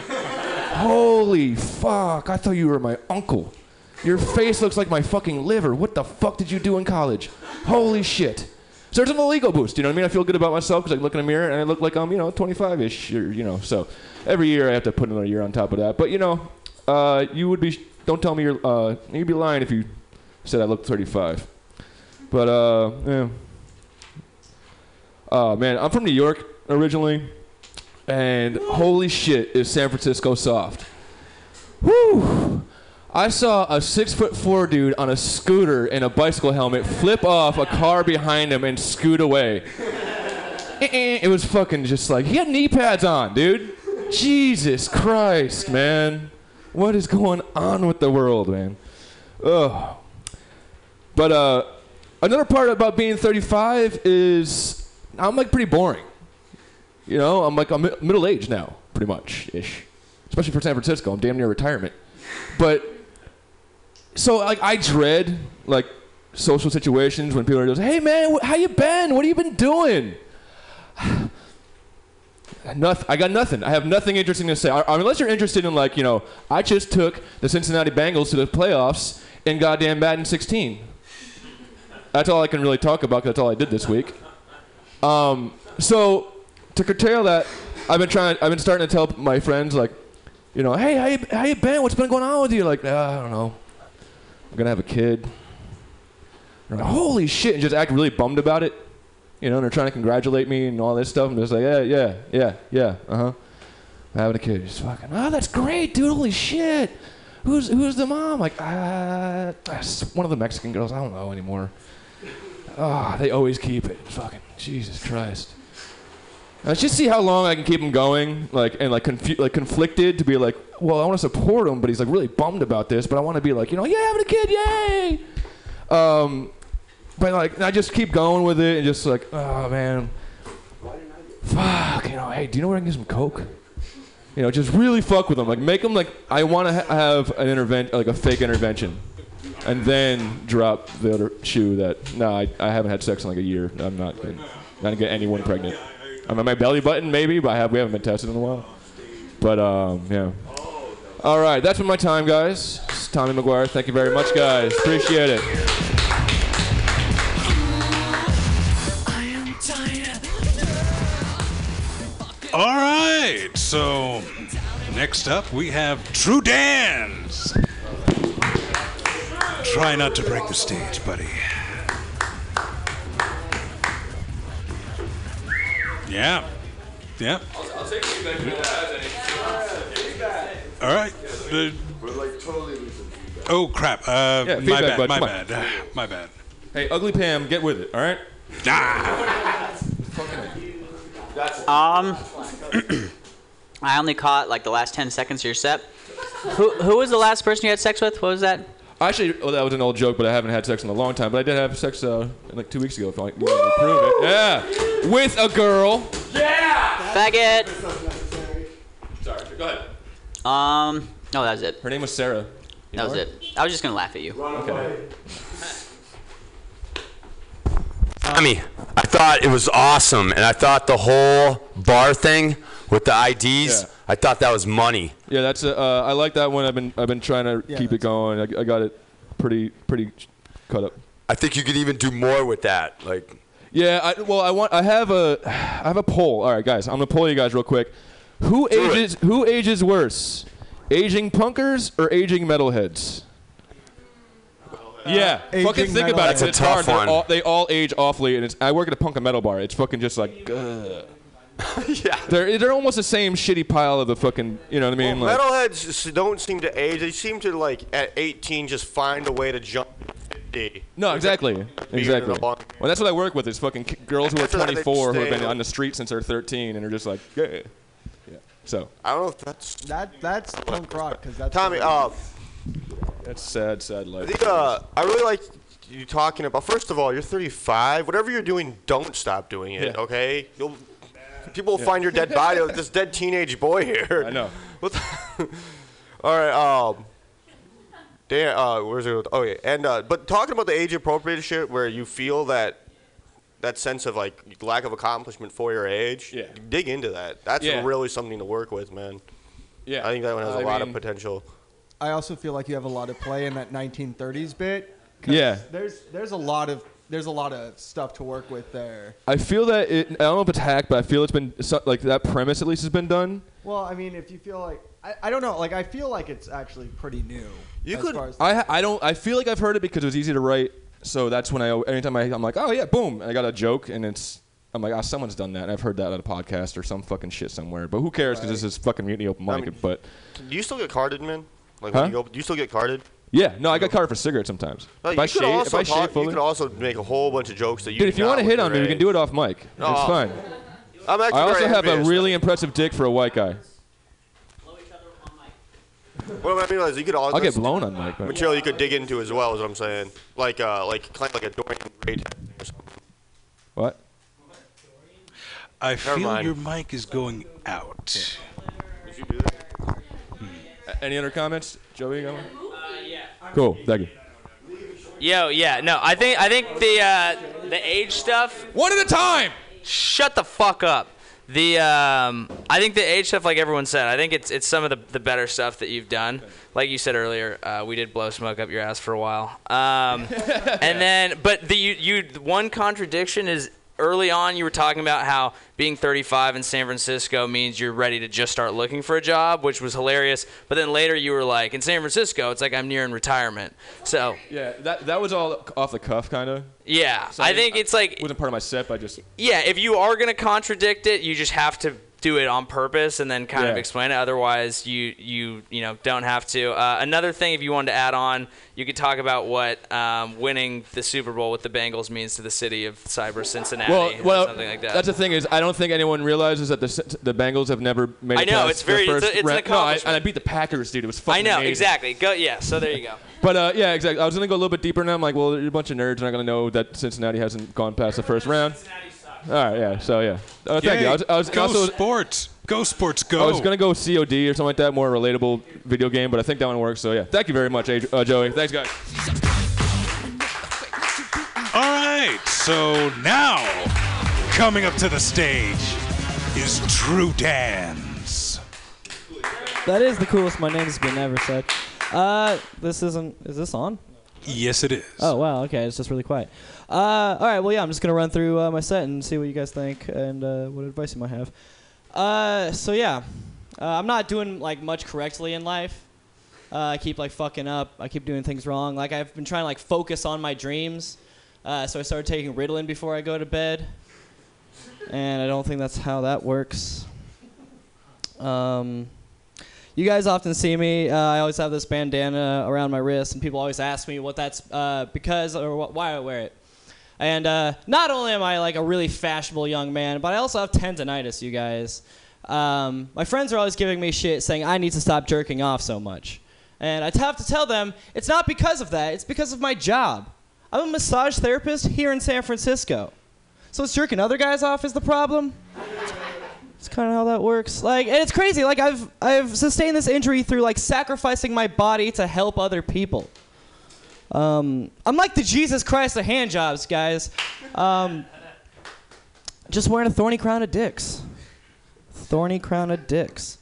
Holy fuck! I thought you were my uncle. Your face looks like my fucking liver. What the fuck did you do in college? Holy shit. So there's an ego boost, you know what I mean? I feel good about myself because I look in a mirror and I look like I'm, you know, 25-ish, or, you know. So every year I have to put another year on top of that. But you know, uh, you would be. Don't tell me you're. Uh, you'd be lying if you said I look 35. But uh, yeah. Oh man, I'm from New York originally, and holy shit, is San Francisco soft. Whew. I saw a six foot four dude on a scooter in a bicycle helmet flip off a car behind him and scoot away. It was fucking just like he had knee pads on, dude. Jesus Christ, man. What is going on with the world, man? Ugh. But uh, another part about being 35 is I'm like pretty boring. You know, I'm like I'm middle aged now, pretty much ish. Especially for San Francisco, I'm damn near retirement. But so like I dread like social situations when people are just, "Hey man, how you been? What have you been doing?" <sighs> Nothing. I got nothing. I have nothing interesting to say. I, I- unless you're interested in like you know, I just took the Cincinnati Bengals to the playoffs in goddamn Madden 16. That's all I can really talk about. 'cause that's all I did this week. Um, so to curtail that, I've been trying. I've been starting to tell my friends like, you know, hey, how you, how you been? What's been going on with you? Like, "Ah, I don't know. I'm gonna have a kid. Like, holy shit, and just act really bummed about it. You know, and they're trying to congratulate me and all this stuff. I'm just like, yeah, yeah, yeah, yeah, uh huh. Having a kid, just fucking, oh, that's great, dude. Holy shit. Who's who's the mom? Like, uh, that's one of the Mexican girls. I don't know anymore. Ah, they always keep it. Fucking Jesus Christ. Let's just see how long I can keep him going, like and like confu- like conflicted to be like, well, I want to support him, but he's like really bummed about this, but I want to be like, you know, yeah, having a kid, yay. Um, but like I just keep going with it and just like, oh man, fuck, you know, hey, do you know where I can get some coke? You know, just really fuck with them, like make them like I want to ha- have an intervention, like a fake intervention, and then drop the other shoe that no, I, I haven't had sex in like a year. I'm not gonna, not gonna get anyone pregnant. I'm at my belly button maybe, but I have we haven't been tested in a while. But um, yeah. All right, that's been my time, guys. It's Tommy McGuire. Thank you very much, guys. Appreciate it. All right, so next up we have True Dance. Try not to break the stage, buddy. Yeah. Yeah. I'll take feedback if anyone has any. All right. Uh, We're like totally losing. oh crap. Uh, Yeah, my bad. bud, My come on. bad. <sighs> My bad. Hey, Ugly Pam, get with it, all right? Um, <clears throat> I only caught like the last 10 seconds of your set. Who, who was the last person you had sex with? What was that? Actually, well, that was an old joke, but I haven't had sex in a long time. But I did have sex uh, like two weeks ago. If I want to prove it, yeah, with a girl. Yeah. Faggot. Sorry, go ahead. Um, no, that was it. Her name was Sarah. You That was her? it. I was just gonna laugh at you. Okay. Tommy, I thought it was awesome, and I thought the whole bar thing with the IDs, Yeah. I thought that was money. Yeah, that's uh, uh, I like that one. I've been I've been trying to Yeah, keep it going. I, I got it pretty pretty cut up. I think you could even do more with that. Like, Yeah, I, well, I want. I have a, I have a poll. All right, guys, I'm gonna poll you guys real quick. Who Do it. ages? Who ages worse, aging punkers or aging metalheads? Yeah, Aging fucking think about it. That's a 'cause It's tough hard. They're one. all- they all age awfully, and it's. I work at a punk and metal bar. It's fucking just like. Ugh. <laughs> yeah. They're they're almost the same shitty pile of the fucking. You know what I mean? Well, Like- metalheads don't seem to age. They seem to like at 18 just find a way to jump. 50. No, exactly, exactly. in a bar. Well, that's what I work with. Is fucking k- girls who are After that, they 24 who have been on- on the street since they're 13 and are just like, yeah, yeah. So I don't know if that's That that's punk rock because that's Tommy. Uh, that's sad, sad life. think uh, I really like you talking about. First of all, you're 35. Whatever you're doing, don't stop doing it. Yeah. Okay? You'll people will find your dead <laughs> body. like this dead teenage boy here. I know. <laughs> What the- <laughs> all right. Um. Dan, uh, where's it? Oh yeah, and uh, but talking about the age appropriate shit, where you feel that that sense of like lack of accomplishment for your age. Yeah. Dig into that. That's Yeah. really something to work with, man. Yeah, I think that one has a I lot mean- of potential. I also feel like you have a lot of play in that 1930s bit. Yeah. There's there's a lot of there's a lot of stuff to work with there. I feel that it. I don't know if it's hacked, but I feel it's been like that premise at least has been done. Well, I mean, if you feel like I, I don't know, like I feel like it's actually pretty new. You as could- far as- I I don't. I feel like I've heard it because it was easy to write. So that's when I. Anytime I, I'm like, oh yeah, boom, and I got a joke, and it's. I'm like, ah, someone's done that. And I've heard that on a podcast or some fucking shit somewhere. But who cares? Because this is fucking mutiny open I minded. mean- but Do you still get carded, man? Like Huh? when you go, do you still get carded? Yeah, no, I got carded for cigarettes sometimes. No, if you I could shave, if also I talk- shave fully, you could also make a whole bunch of jokes that you. dude, if you want to hit on me, we can do it off mic. No. It's fine. I'm actually I also very have a envious. really impressive dick for a white guy. What I mean is, you could also. I'll get blown on mic. But Material you could dig into as well, is what I'm saying. Like, uh, like kind of like a Dorian Gray type or something. what? I feel mind. your mic is going out. Did you do that? A- Any other comments, Joey? you got one? Yeah. Cool. Thank you. Yo, yeah, no, I think I think the uh, the age stuff. One at a time. Shut the fuck up. The um, I think the age stuff, like everyone said, I think it's it's some of the, the better stuff that you've done. Like you said earlier, uh, we did blow smoke up your ass for a while. Um, <laughs> and then, but the you, you the one contradiction is early on you were talking about how being 35 in San Francisco means you're ready to just start looking for a job, which was hilarious. But then later you were like, in San Francisco, it's like I'm nearing retirement. So Yeah, that that was all off the cuff, kind of. yeah, I think it's like wasn't part of my set. But I just yeah, if you are gonna contradict it, you just have to do it on purpose and then kind of explain it. Otherwise, you you you know don't have to. Uh, another thing, if you wanted to add on, you could talk about what um, winning the Super Bowl with the Bengals means to the city of Cyber Cincinnati, well, or well, something like that. that's the thing is, I don't think anyone realizes that the the Bengals have never made. I it know, past it's very- the it's a- first it's an round. No, I, accomplishment. and I beat the Packers, dude. It was fucking. I know amazing. exactly. Go yeah. So there you go. But uh, yeah, exactly. I was gonna go a little bit deeper, and I'm like, well, you're a bunch of nerds, and I'm gonna know that Cincinnati hasn't gone past the first round. All right, yeah. So yeah, uh, thank you. I was, I was go also sports. Go sports. Go. I was gonna go COD or something like that, more relatable video game, but I think that one works. So yeah, thank you very much, Adri- uh, Joey. Thanks, guys. All right. So now, coming up to the stage is Drew Dance. That is the coolest my name's been ever said. Uh, this isn't. Is this on? Yes, it is. Oh wow. Okay, it's just really quiet. Uh, all right. Well, yeah. I'm just gonna run through uh, my set and see what you guys think and uh, what advice you might have. Uh, so yeah, uh, I'm not doing like much correctly in life. Uh, I keep like fucking up. I keep doing things wrong. Like I've been trying to like focus on my dreams. Uh, so I started taking Ritalin before I go to bed, and I don't think that's how that works. Um, you guys often see me. Uh, I always have this bandana around my wrist, and people always ask me what that's uh, because or wh- why I wear it. And uh, not only am I like a really fashionable young man, but I also have tendonitis. You guys, um, my friends are always giving me shit, saying I need to stop jerking off so much. And I have to tell them it's not because of that. It's because of my job. I'm a massage therapist here in San Francisco. So it's jerking other guys off is the problem. It's kind of how that works. Like, and it's crazy. Like, I've I've sustained this injury through like sacrificing my body to help other people. Um, I'm like the Jesus Christ of hand jobs, guys. Um, just wearing a thorny crown of dicks. Thorny crown of dicks.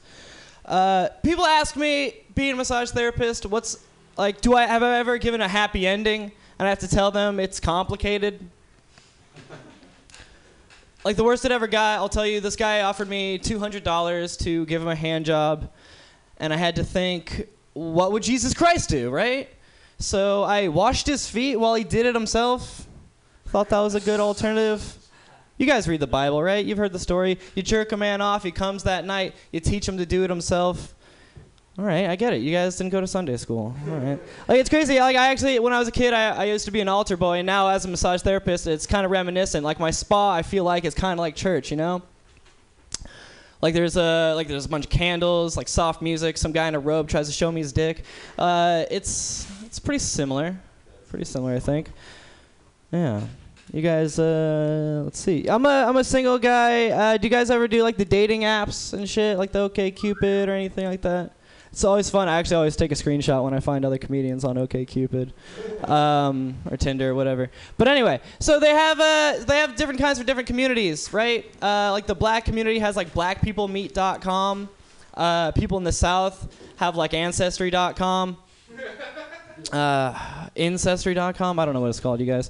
Uh, people ask me, being a massage therapist, what's like? Do I have I ever given a happy ending? and I have to tell them it's complicated. Like the worst it ever got, I'll tell you, this guy offered me $200 to give him a hand job, and I had to think, what would Jesus Christ do, right? So I washed his feet while he did it himself. Thought that was a good alternative. You guys read the Bible, right? You've heard the story. You jerk a man off, he comes that night, you teach him to do it himself. All right, I get it. You guys didn't go to Sunday school. All right. Like it's crazy. Like I actually, when I was a kid, I, I used to be an altar boy, and now as a massage therapist, it's kind of reminiscent. Like my spa, I feel like is kind of like church, you know. Like there's a like there's a bunch of candles, like soft music. Some guy in a robe tries to show me his dick. Uh, it's it's pretty similar, pretty similar, I think. Yeah. You guys, uh, let's see. I'm a I'm a single guy. Uh, do you guys ever do like the dating apps and shit, like the OK Cupid or anything like that? It's always fun. I actually always take a screenshot when I find other comedians on OkCupid, um, or Tinder, or whatever. But anyway, so they have uh, they have different kinds for different communities, right? Uh, like the black community has like blackpeoplemeet.com. Uh, people in the South have like ancestry.com, uh, ancestry.com. I don't know what it's called, you guys.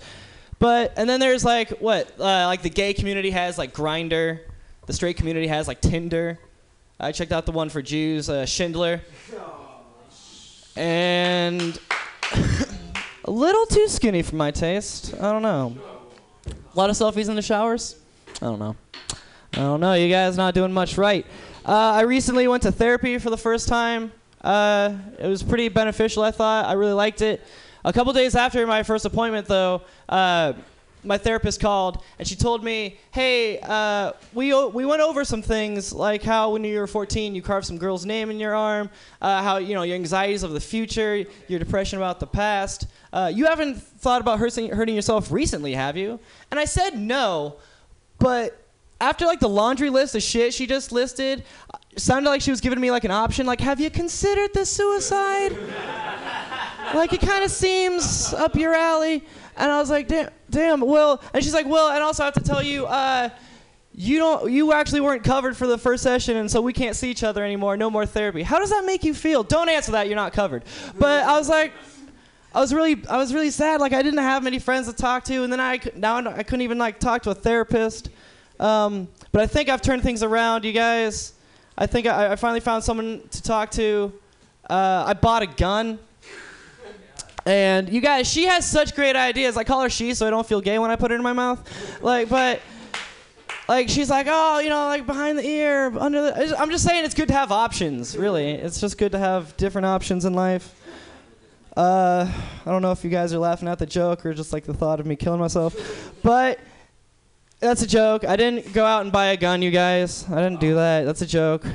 But and then there's like what uh, like the gay community has like Grindr. The straight community has like Tinder. I checked out the one for Jews, uh, Schindler. And <laughs> a little too skinny for my taste. I don't know. A lot of selfies in the showers? I don't know. I don't know. You guys not doing much right. Uh, I recently went to therapy for the first time. Uh, it was pretty beneficial, I thought. I really liked it. A couple days after my first appointment, though, uh, my therapist called and she told me, "Hey, uh, we o- we went over some things like how when you were 14 you carved some girl's name in your arm, uh, how you know your anxieties of the future, your depression about the past. Uh, you haven't thought about hurting hurting yourself recently, have you?" And I said no, but after like the laundry list of shit she just listed, it sounded like she was giving me like an option, like, "Have you considered the suicide?" <laughs> like it kind of seems up your alley. And I was like, damn, damn, Will. And she's like, Will, and also I have to tell you, uh, you don't, you actually weren't covered for the first session, and so we can't see each other anymore. No more therapy. How does that make you feel? Don't answer that. You're not covered. But I was like, I was really, I was really sad. Like I didn't have many friends to talk to, and then I now I couldn't even like talk to a therapist. Um, but I think I've turned things around, you guys. I think I, I finally found someone to talk to. Uh, I bought a gun. And you guys, she has such great ideas. I call her she, so I don't feel gay when I put it in my mouth. Like, but like she's like, oh, you know, like behind the ear, under the. I'm just saying, it's good to have options. Really, it's just good to have different options in life. Uh, I don't know if you guys are laughing at the joke or just like the thought of me killing myself, but that's a joke. I didn't go out and buy a gun, you guys. I didn't do that. That's a joke.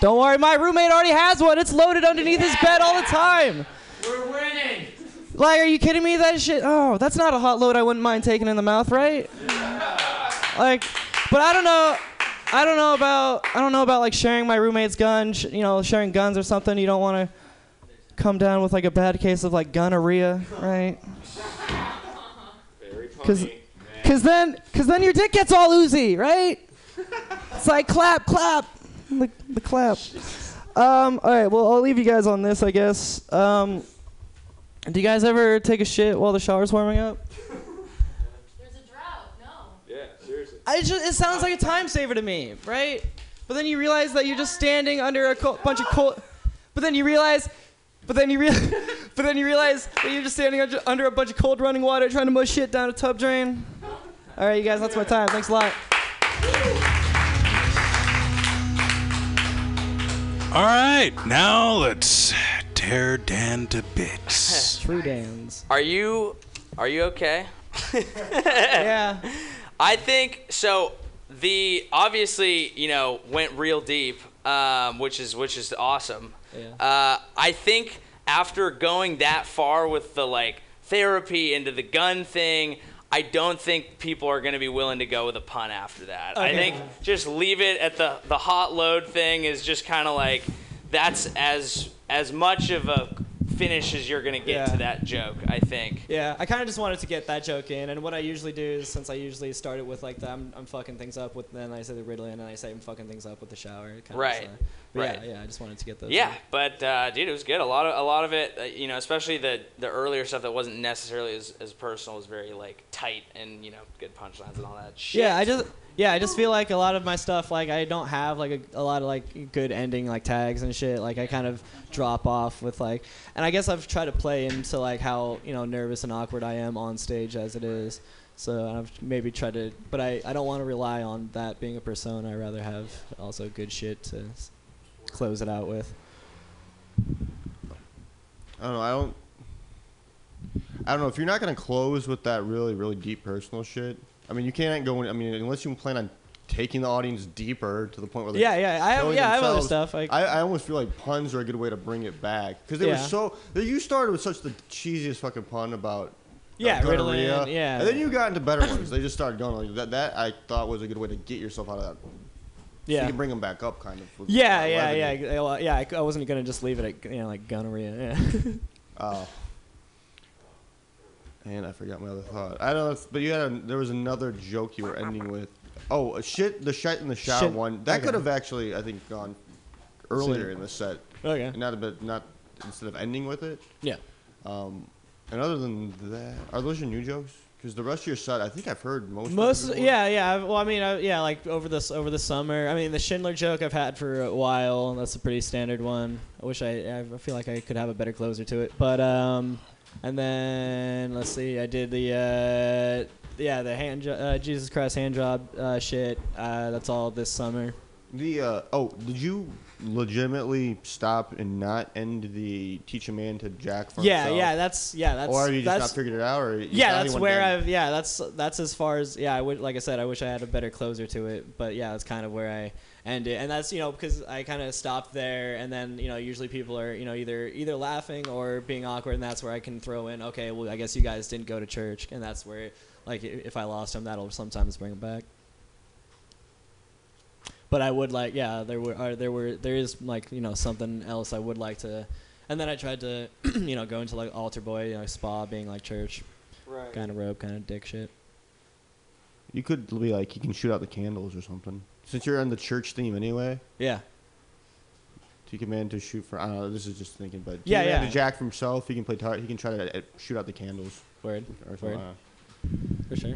Don't worry, my roommate already has one. It's loaded underneath his bed all the time. We're winning. Like, are you kidding me? That shit. Oh, that's not a hot load I wouldn't mind taking in the mouth, right? Like, but I don't know. I don't know about. I don't know about like sharing my roommate's gun. Sh- you know, sharing guns or something. You don't want to come down with like a bad case of like gonorrhea, right? Because, cause then, cause then your dick gets all oozy, right? It's like clap, clap, the, the clap. <laughs> Um, all right, well, I'll leave you guys on this, I guess. Um, do you guys ever take a shit while the shower's warming up? There's a drought. No. Yeah, seriously. I just, it sounds like a time saver to me, right? But then you realize that you're just standing under a co- bunch of cold. But then you realize, but then you realize, <laughs> but then you realize that you're just standing under, under a bunch of cold running water trying to mush shit down a tub drain. All right, you guys, that's my time. Thanks a lot. All right, now let's tear Dan to bits. <laughs> True Dan's. Are you are you okay? <laughs> yeah. I think so. The obviously you know went real deep, um, which is which is awesome. Yeah. Uh, I think after going that far with the like therapy into the gun thing, I don't think people are going to be willing to go with a pun after that. I think just leave it at the the hot load thing is just kind of like that's as as much of a finish as you're gonna get Yeah. to that joke. I think. Yeah, I kind of just wanted to get that joke in, and what I usually do is since I usually start it with like the I'm, I'm fucking things up with, then I say the riddle, and then I say I'm fucking things up with the shower. Kind of Right. Right. Yeah, yeah. I just wanted to get those. Yeah, in. but uh, dude, it was good. A lot of a lot of it, uh, you know, especially the the earlier stuff that wasn't necessarily as, as personal was very like tight and you know good punchlines and all that shit. Yeah, I just yeah, I just feel like a lot of my stuff like I don't have like a, a lot of like good ending like tags and shit. Like I kind of drop off with like, and I guess I've tried to play into like how you know nervous and awkward I am on stage as it is. So I've maybe tried to, but I, I don't want to rely on that being a persona. I rather have also good shit to close it out with. I don't know. I don't. I don't know if you're not gonna close with that really, really deep personal shit. I mean, you can't go. In, I mean, unless you plan on taking the audience deeper to the point where they Yeah, yeah, I have- yeah, I have other stuff, like- I, I almost feel like puns are a good way to bring it back because they were Yeah. so. You started with such the cheesiest fucking pun about. uh, Yeah, Ritalin, yeah. And then you got into better ones. They just started going like that. That I thought was a good way to get yourself out of that. So Yeah. you can bring them back up, kind of. Yeah, uh, yeah, yeah, yeah. I, I wasn't gonna just leave it at you know like gonorrhea. Yeah. <laughs> Oh. And I forgot my other thought. I don't know, if, but you had a, there was another joke you were ending with. Oh, a shit, the shit in the shower Shit- one. That okay. could have actually, I think, gone earlier in the set. Okay. And not a bit, not instead of ending with it. Yeah. Um, and other than that, are those your new jokes? Because the rest of your set, I think I've heard most. Most, of it before. yeah, yeah. Well, I mean, I, yeah, like over this over the summer. I mean, the Schindler joke I've had for a while. That's a pretty standard one. I wish I, I feel like I could have a better closer to it. But um, and then let's see, I did the uh, yeah, the hand jo- uh, Jesus Christ hand job uh, shit. Uh, that's all this summer. The uh, oh, did you legitimately stop and not end the teach a man to jack for Yeah, himself? yeah, that's yeah, that's. Or have you just not figured it out, or you yeah, that's where down? I've yeah, that's that's as far as yeah. I would like I said, I wish I had a better closer to it, but yeah, that's kind of where I end it, and that's you know because I kind of stopped there, and then you know usually people are you know either either laughing or being awkward, and that's where I can throw in okay, well I guess you guys didn't go to church, and that's where like if I lost them, that'll sometimes bring them back. But I would like, yeah, there were, are, there were, there is like, you know, something else I would like to, and then I tried to, <clears throat> you know, go into like altar boy, you know, spa being like church, Right. kind of robe, kind of dick shit. You could be like, you can shoot out the candles or something. Since you're on the church theme anyway. Yeah. Teach a man to shoot for. I don't know. This is just thinking, but Yeah, teach yeah. To jack for himself, he can play. Tar- he can try to uh, shoot out the candles. Word. Or something. Word. For sure.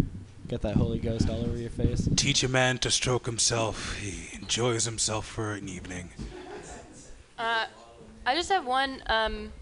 Get that Holy Ghost all over your face. Teach a man to stroke himself. He enjoys himself for an evening. Uh, I just have one um,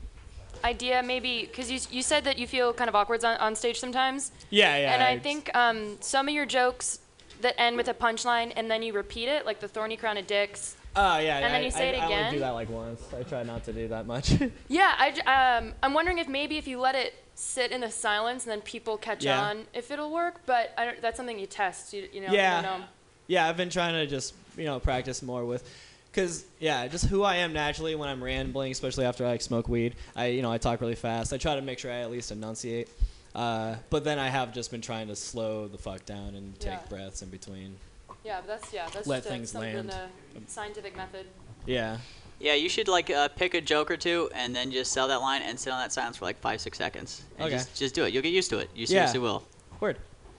idea, maybe, because you, you said that you feel kind of awkward on, on stage sometimes. Yeah, yeah, And I it's- think um, some of your jokes that end with a punchline and then you repeat it, like the thorny crown of dicks. Oh yeah. And then I, you say I, it I only do that like once. I try not to do that much. <laughs> Yeah, I, um, I'm wondering if maybe if you let it sit in the silence and then people catch Yeah. on, if it'll work. But I don't, that's something you test. You, you know. yeah. don't know. Yeah, I've been trying to just you know practice more with, cause yeah, just who I am naturally when I'm rambling, especially after I like, smoke weed. I you know I talk really fast. I try to make sure I at least enunciate. Uh, but then I have just been trying to slow the fuck down and take Yeah. breaths in between. Yeah, but that's yeah, that's Let just a, things something land. a scientific method. Yeah. Yeah, you should like uh, pick a joke or two and then just sell that line and sit on that silence for like five, six seconds. And Okay. Just, just do it. You'll get used to it. You Yeah. seriously will. Word.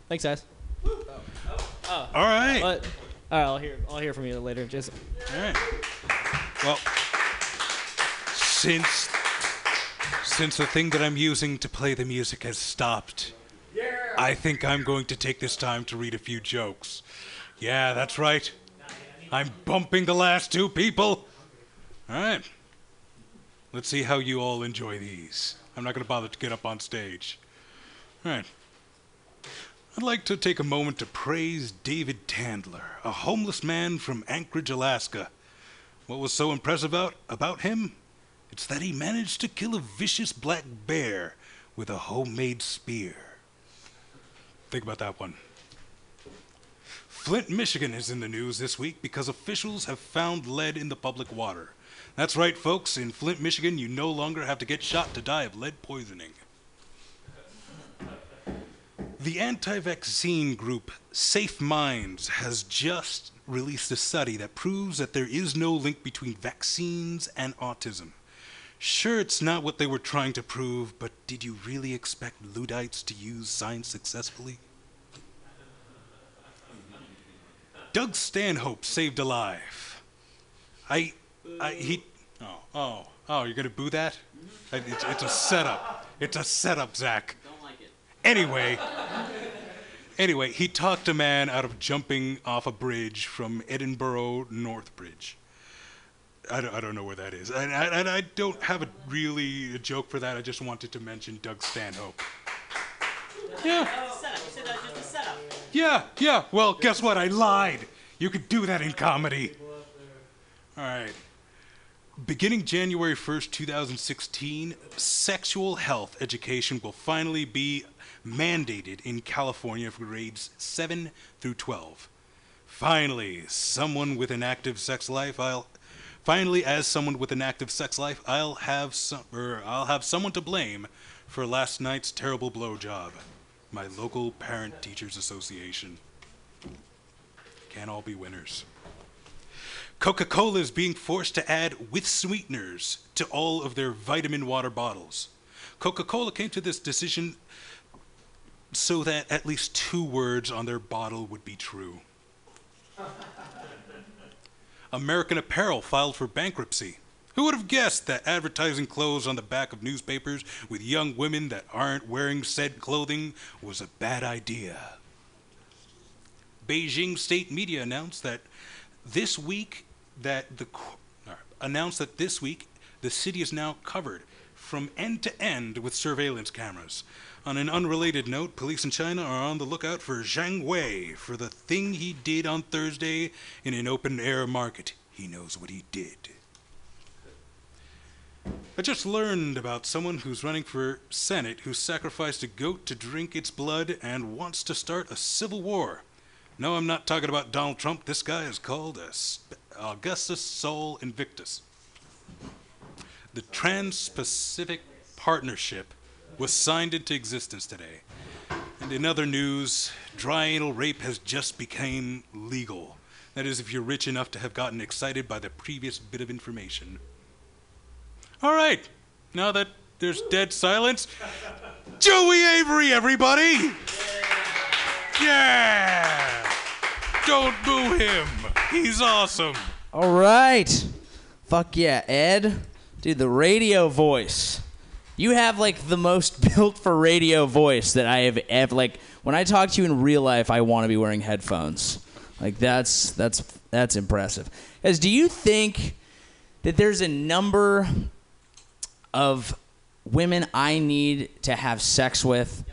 Thanks, guys. Oh. All right. But, all right, I'll hear. I'll hear from you later, Jason. All right. Well, since since the thing that I'm using to play the music has stopped, I think I'm going to take this time to read a few jokes. Yeah, that's right. I'm bumping the last two people. All right. Let's see how you all enjoy these. I'm not going to bother to get up on stage. All right. I'd like to take a moment to praise David Tandler, a homeless man from Anchorage, Alaska. What was so impressive about, about him? It's that he managed to kill a vicious black bear with a homemade spear. Think about that one. Flint, Michigan is in the news this week because officials have found lead in the public water. That's right, folks. In Flint, Michigan, you no longer have to get shot to die of lead poisoning. The anti vaccine group Safe Minds has just released a study that proves that there is no link between vaccines and autism. Sure, it's not what they were trying to prove, but did you really expect Luddites to use science successfully? Doug Stanhope saved a life. I, I, he, oh, oh, oh, you're gonna boo that? It's, it's a setup. It's a setup, Zach. Don't like it. Anyway, anyway, he talked a man out of jumping off a bridge from Edinburgh Northbridge. I don't, I don't know where that is. And I, and I don't have a really a joke for that. I just wanted to mention Doug Stanhope. Yeah. Yeah, yeah. Well, guess what? I lied. You could do that in comedy. All right. Beginning January 1st, 2016, sexual health education will finally be mandated in California for grades 7 through 12. Finally, someone with an active sex life, I'll finally as someone with an active sex life, I'll have some or I'll have someone to blame for last night's terrible blowjob. My local parent teachers association. Can't all be winners. Coca Cola is being forced to add with sweeteners to all of their vitamin water bottles. Coca Cola came to this decision so that at least two words on their bottle would be true. American Apparel filed for bankruptcy. Who would have guessed that advertising clothes on the back of newspapers with young women that aren't wearing said clothing was a bad idea? Beijing state media announced that this week that the uh, announced that this week the city is now covered from end to end with surveillance cameras. On an unrelated note, police in China are on the lookout for Zhang Wei for the thing he did on Thursday in an open air market. He knows what he did. I just learned about someone who's running for Senate who sacrificed a goat to drink its blood and wants to start a civil war. No, I'm not talking about Donald Trump. This guy is called Augustus Sol Invictus. The Trans Pacific Partnership was signed into existence today. And in other news, dry anal rape has just become legal. That is, if you're rich enough to have gotten excited by the previous bit of information. All right, now that there's dead silence, Joey Avery, everybody! Yeah! Don't boo him. He's awesome. All right. Fuck yeah, Ed. Dude, the radio voice. You have like the most <laughs> built for radio voice that I have ever like when I talk to you in real life I want to be wearing headphones. Like that's that's that's impressive. As do you think that there's a number of women I need to have sex with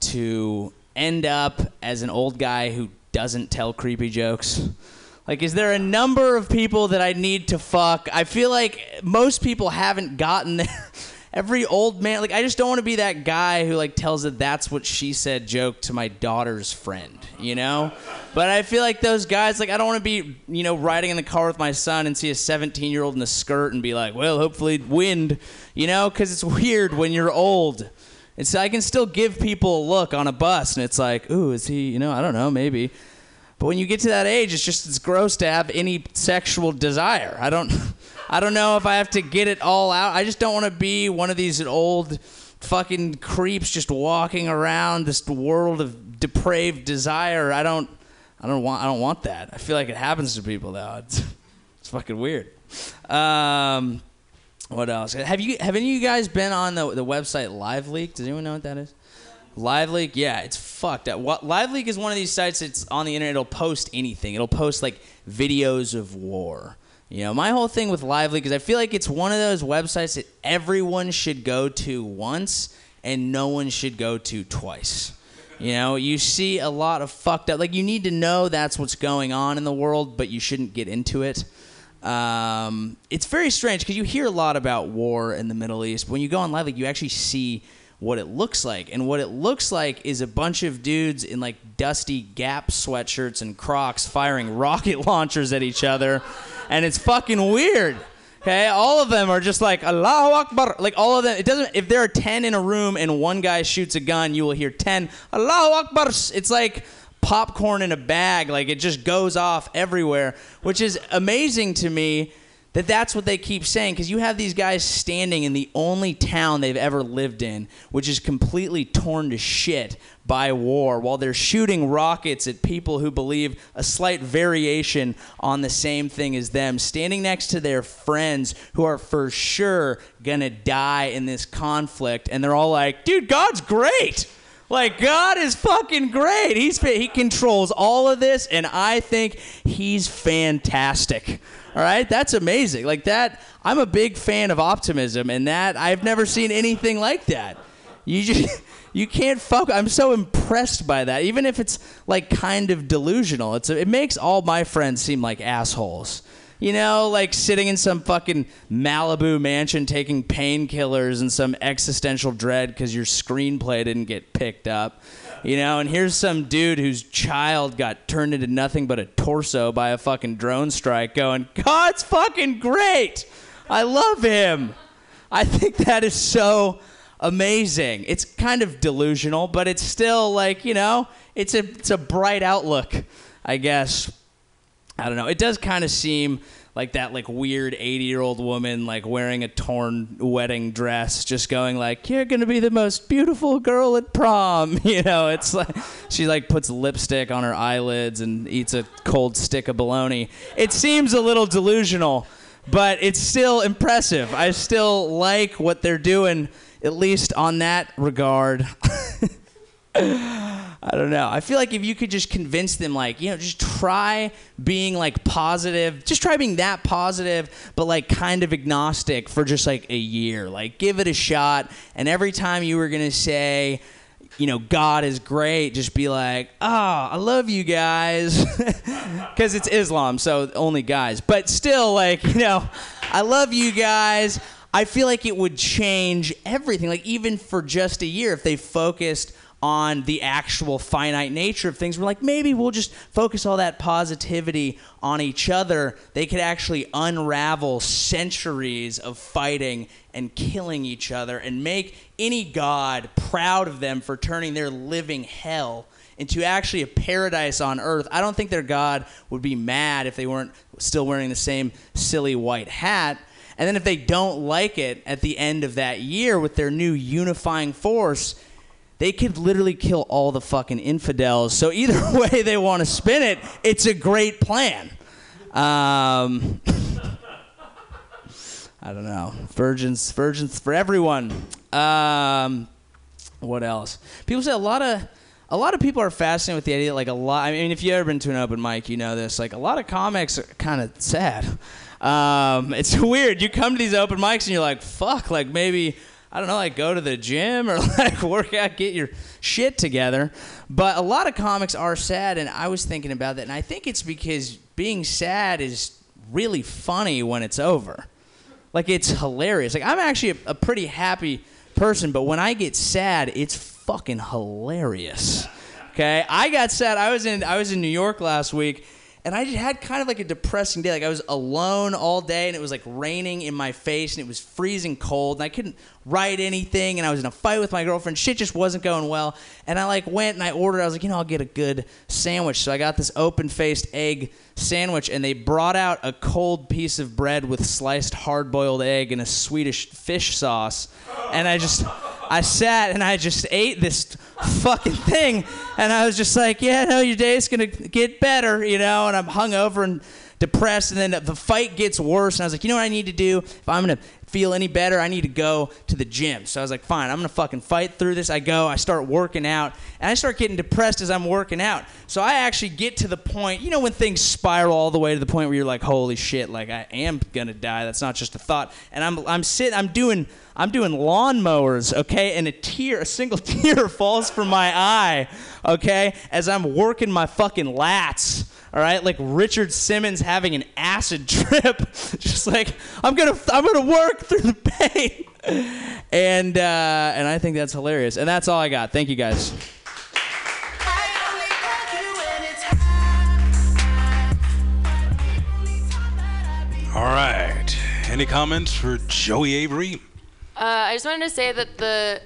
to end up as an old guy who doesn't tell creepy jokes? Like, is there a number of people that I need to fuck? I feel like most people haven't gotten there. <laughs> Every old man, like, I just don't want to be that guy who, like, tells a that's what she said joke to my daughter's friend, you know? But I feel like those guys, like, I don't want to be, you know, riding in the car with my son and see a 17 year old in a skirt and be like, well, hopefully wind, you know? Because it's weird when you're old. And so I can still give people a look on a bus and it's like, ooh, is he, you know, I don't know, maybe. But when you get to that age, it's just it's gross to have any sexual desire. I don't <laughs> I don't know if I have to get it all out. I just don't want to be one of these old fucking creeps just walking around this world of depraved desire. I don't I don't want I don't want that. I feel like it happens to people though. It's, it's fucking weird. Um what else? Have you have any of you guys been on the the website Live Leak? Does anyone know what that is? Live Leak, yeah, it's fucked up. What Live Leak is one of these sites that's on the internet. It'll post anything. It'll post like videos of war. You know, my whole thing with Live Leak is I feel like it's one of those websites that everyone should go to once and no one should go to twice. You know, you see a lot of fucked up. Like you need to know that's what's going on in the world, but you shouldn't get into it. Um, it's very strange because you hear a lot about war in the Middle East. But when you go on Live Leak, you actually see what it looks like. And what it looks like is a bunch of dudes in like dusty Gap sweatshirts and Crocs firing rocket <laughs> launchers at each other. And it's fucking weird. Okay, all of them are just like Allahu Akbar. Like all of them, it doesn't. If there are ten in a room and one guy shoots a gun, you will hear ten Allahu Akbar. It's like popcorn in a bag. Like it just goes off everywhere, which is amazing to me that that's what they keep saying because you have these guys standing in the only town they've ever lived in, which is completely torn to shit by war, while they're shooting rockets at people who believe a slight variation on the same thing as them, standing next to their friends who are for sure gonna die in this conflict, and they're all like, dude, God's great. Like God is fucking great. He's he controls all of this, and I think he's fantastic. All right, that's amazing. Like that, I'm a big fan of optimism, and that I've never seen anything like that. You just <laughs> you can't fuck. I'm so impressed by that, even if it's like kind of delusional. It's it makes all my friends seem like assholes. You know, like sitting in some fucking Malibu mansion taking painkillers and some existential dread because your screenplay didn't get picked up. You know, and here's some dude whose child got turned into nothing but a torso by a fucking drone strike going, God's fucking great. I love him. I think that is so amazing. It's kind of delusional, but it's still like, you know, it's a it's a bright outlook, I guess. I don't know. It does kind of seem like that like weird 80 year old woman like wearing a torn wedding dress just going like you're gonna be the most beautiful girl at prom. <laughs> You know it's like she like puts lipstick on her eyelids and eats a cold stick of bologna. It seems a little delusional but it's still impressive. I still like what they're doing at least on that regard <laughs> I don't know. I feel like if you could just convince them, like, you know, just try being like positive, just try being that positive, but like kind of agnostic for just like a year. Like, give it a shot. And every time you were going to say, you know, God is great, just be like, oh, I love you guys. <laughs> Because it's Islam, so only guys. But still, like, you know, I love you guys. I feel like it would change everything. Like, even for just a year, if they focused on the actual finite nature of things. We're like, maybe we'll just focus all that positivity on each other. They could actually unravel centuries of fighting and killing each other and make any god proud of them for turning their living hell into actually a paradise on earth. I don't think their god would be mad if they weren't still wearing the same silly white hat. And then if they don't like it at the end of that year with their new unifying force, they could literally kill all the fucking infidels. So either <laughs> way they want to spin it, it's a great plan. Um, <laughs> I don't know. Virgins, virgins for everyone. Um, what else? People say a lot of a lot of people are fascinated with the idea. Like a lot. I mean, if you ever been to an open mic, you know this. Like a lot of comics are kind of sad. Um, it's <laughs> weird. You come to these open mics and you're like, fuck. Like maybe I don't know, like go to the gym or <laughs> like work out, get your shit together. But a lot of comics are sad, and I was thinking about that, and I think it's because being sad is really funny when it's over. Like it's hilarious. Like I'm actually a, a pretty happy person, but when I get sad, it's fucking hilarious. Okay, I got sad. I was in I was in New York last week and I just had kind of like a depressing day. Like I was alone all day, and it was like raining in my face, and it was freezing cold, and I couldn't write anything, and I was in a fight with my girlfriend. Shit just wasn't going well, and I like went and I ordered. I was like, you know, I'll get a good sandwich. So I got this open-faced egg sandwich, and they brought out a cold piece of bread with sliced hard-boiled egg and a Swedish fish sauce, and I just. I sat and I just ate this fucking thing, and I was just like, yeah, no, your day's gonna get better, you know. And I'm hungover and depressed, and then the fight gets worse, and I was like, you know what I need to do if I'm gonna feel any better, I need to go to the gym. So I was like, fine, I'm gonna fucking fight through this. I go, I start working out, and I start getting depressed as I'm working out. So I actually get to the point, you know, when things spiral all the way to the point where you're like, holy shit, like I am gonna die. That's not just a thought. And I'm I'm sitting, I'm doing. I'm doing lawnmowers, okay, and a tear, a single <laughs> tear falls from my eye, okay, as I'm working my fucking lats, all right, like Richard Simmons having an acid <laughs> trip, just like I'm gonna, I'm gonna work through the pain, and uh, and I think that's hilarious, and that's all I got. Thank you guys. All right. Any comments for Joey Avery? Uh, I just wanted to say that the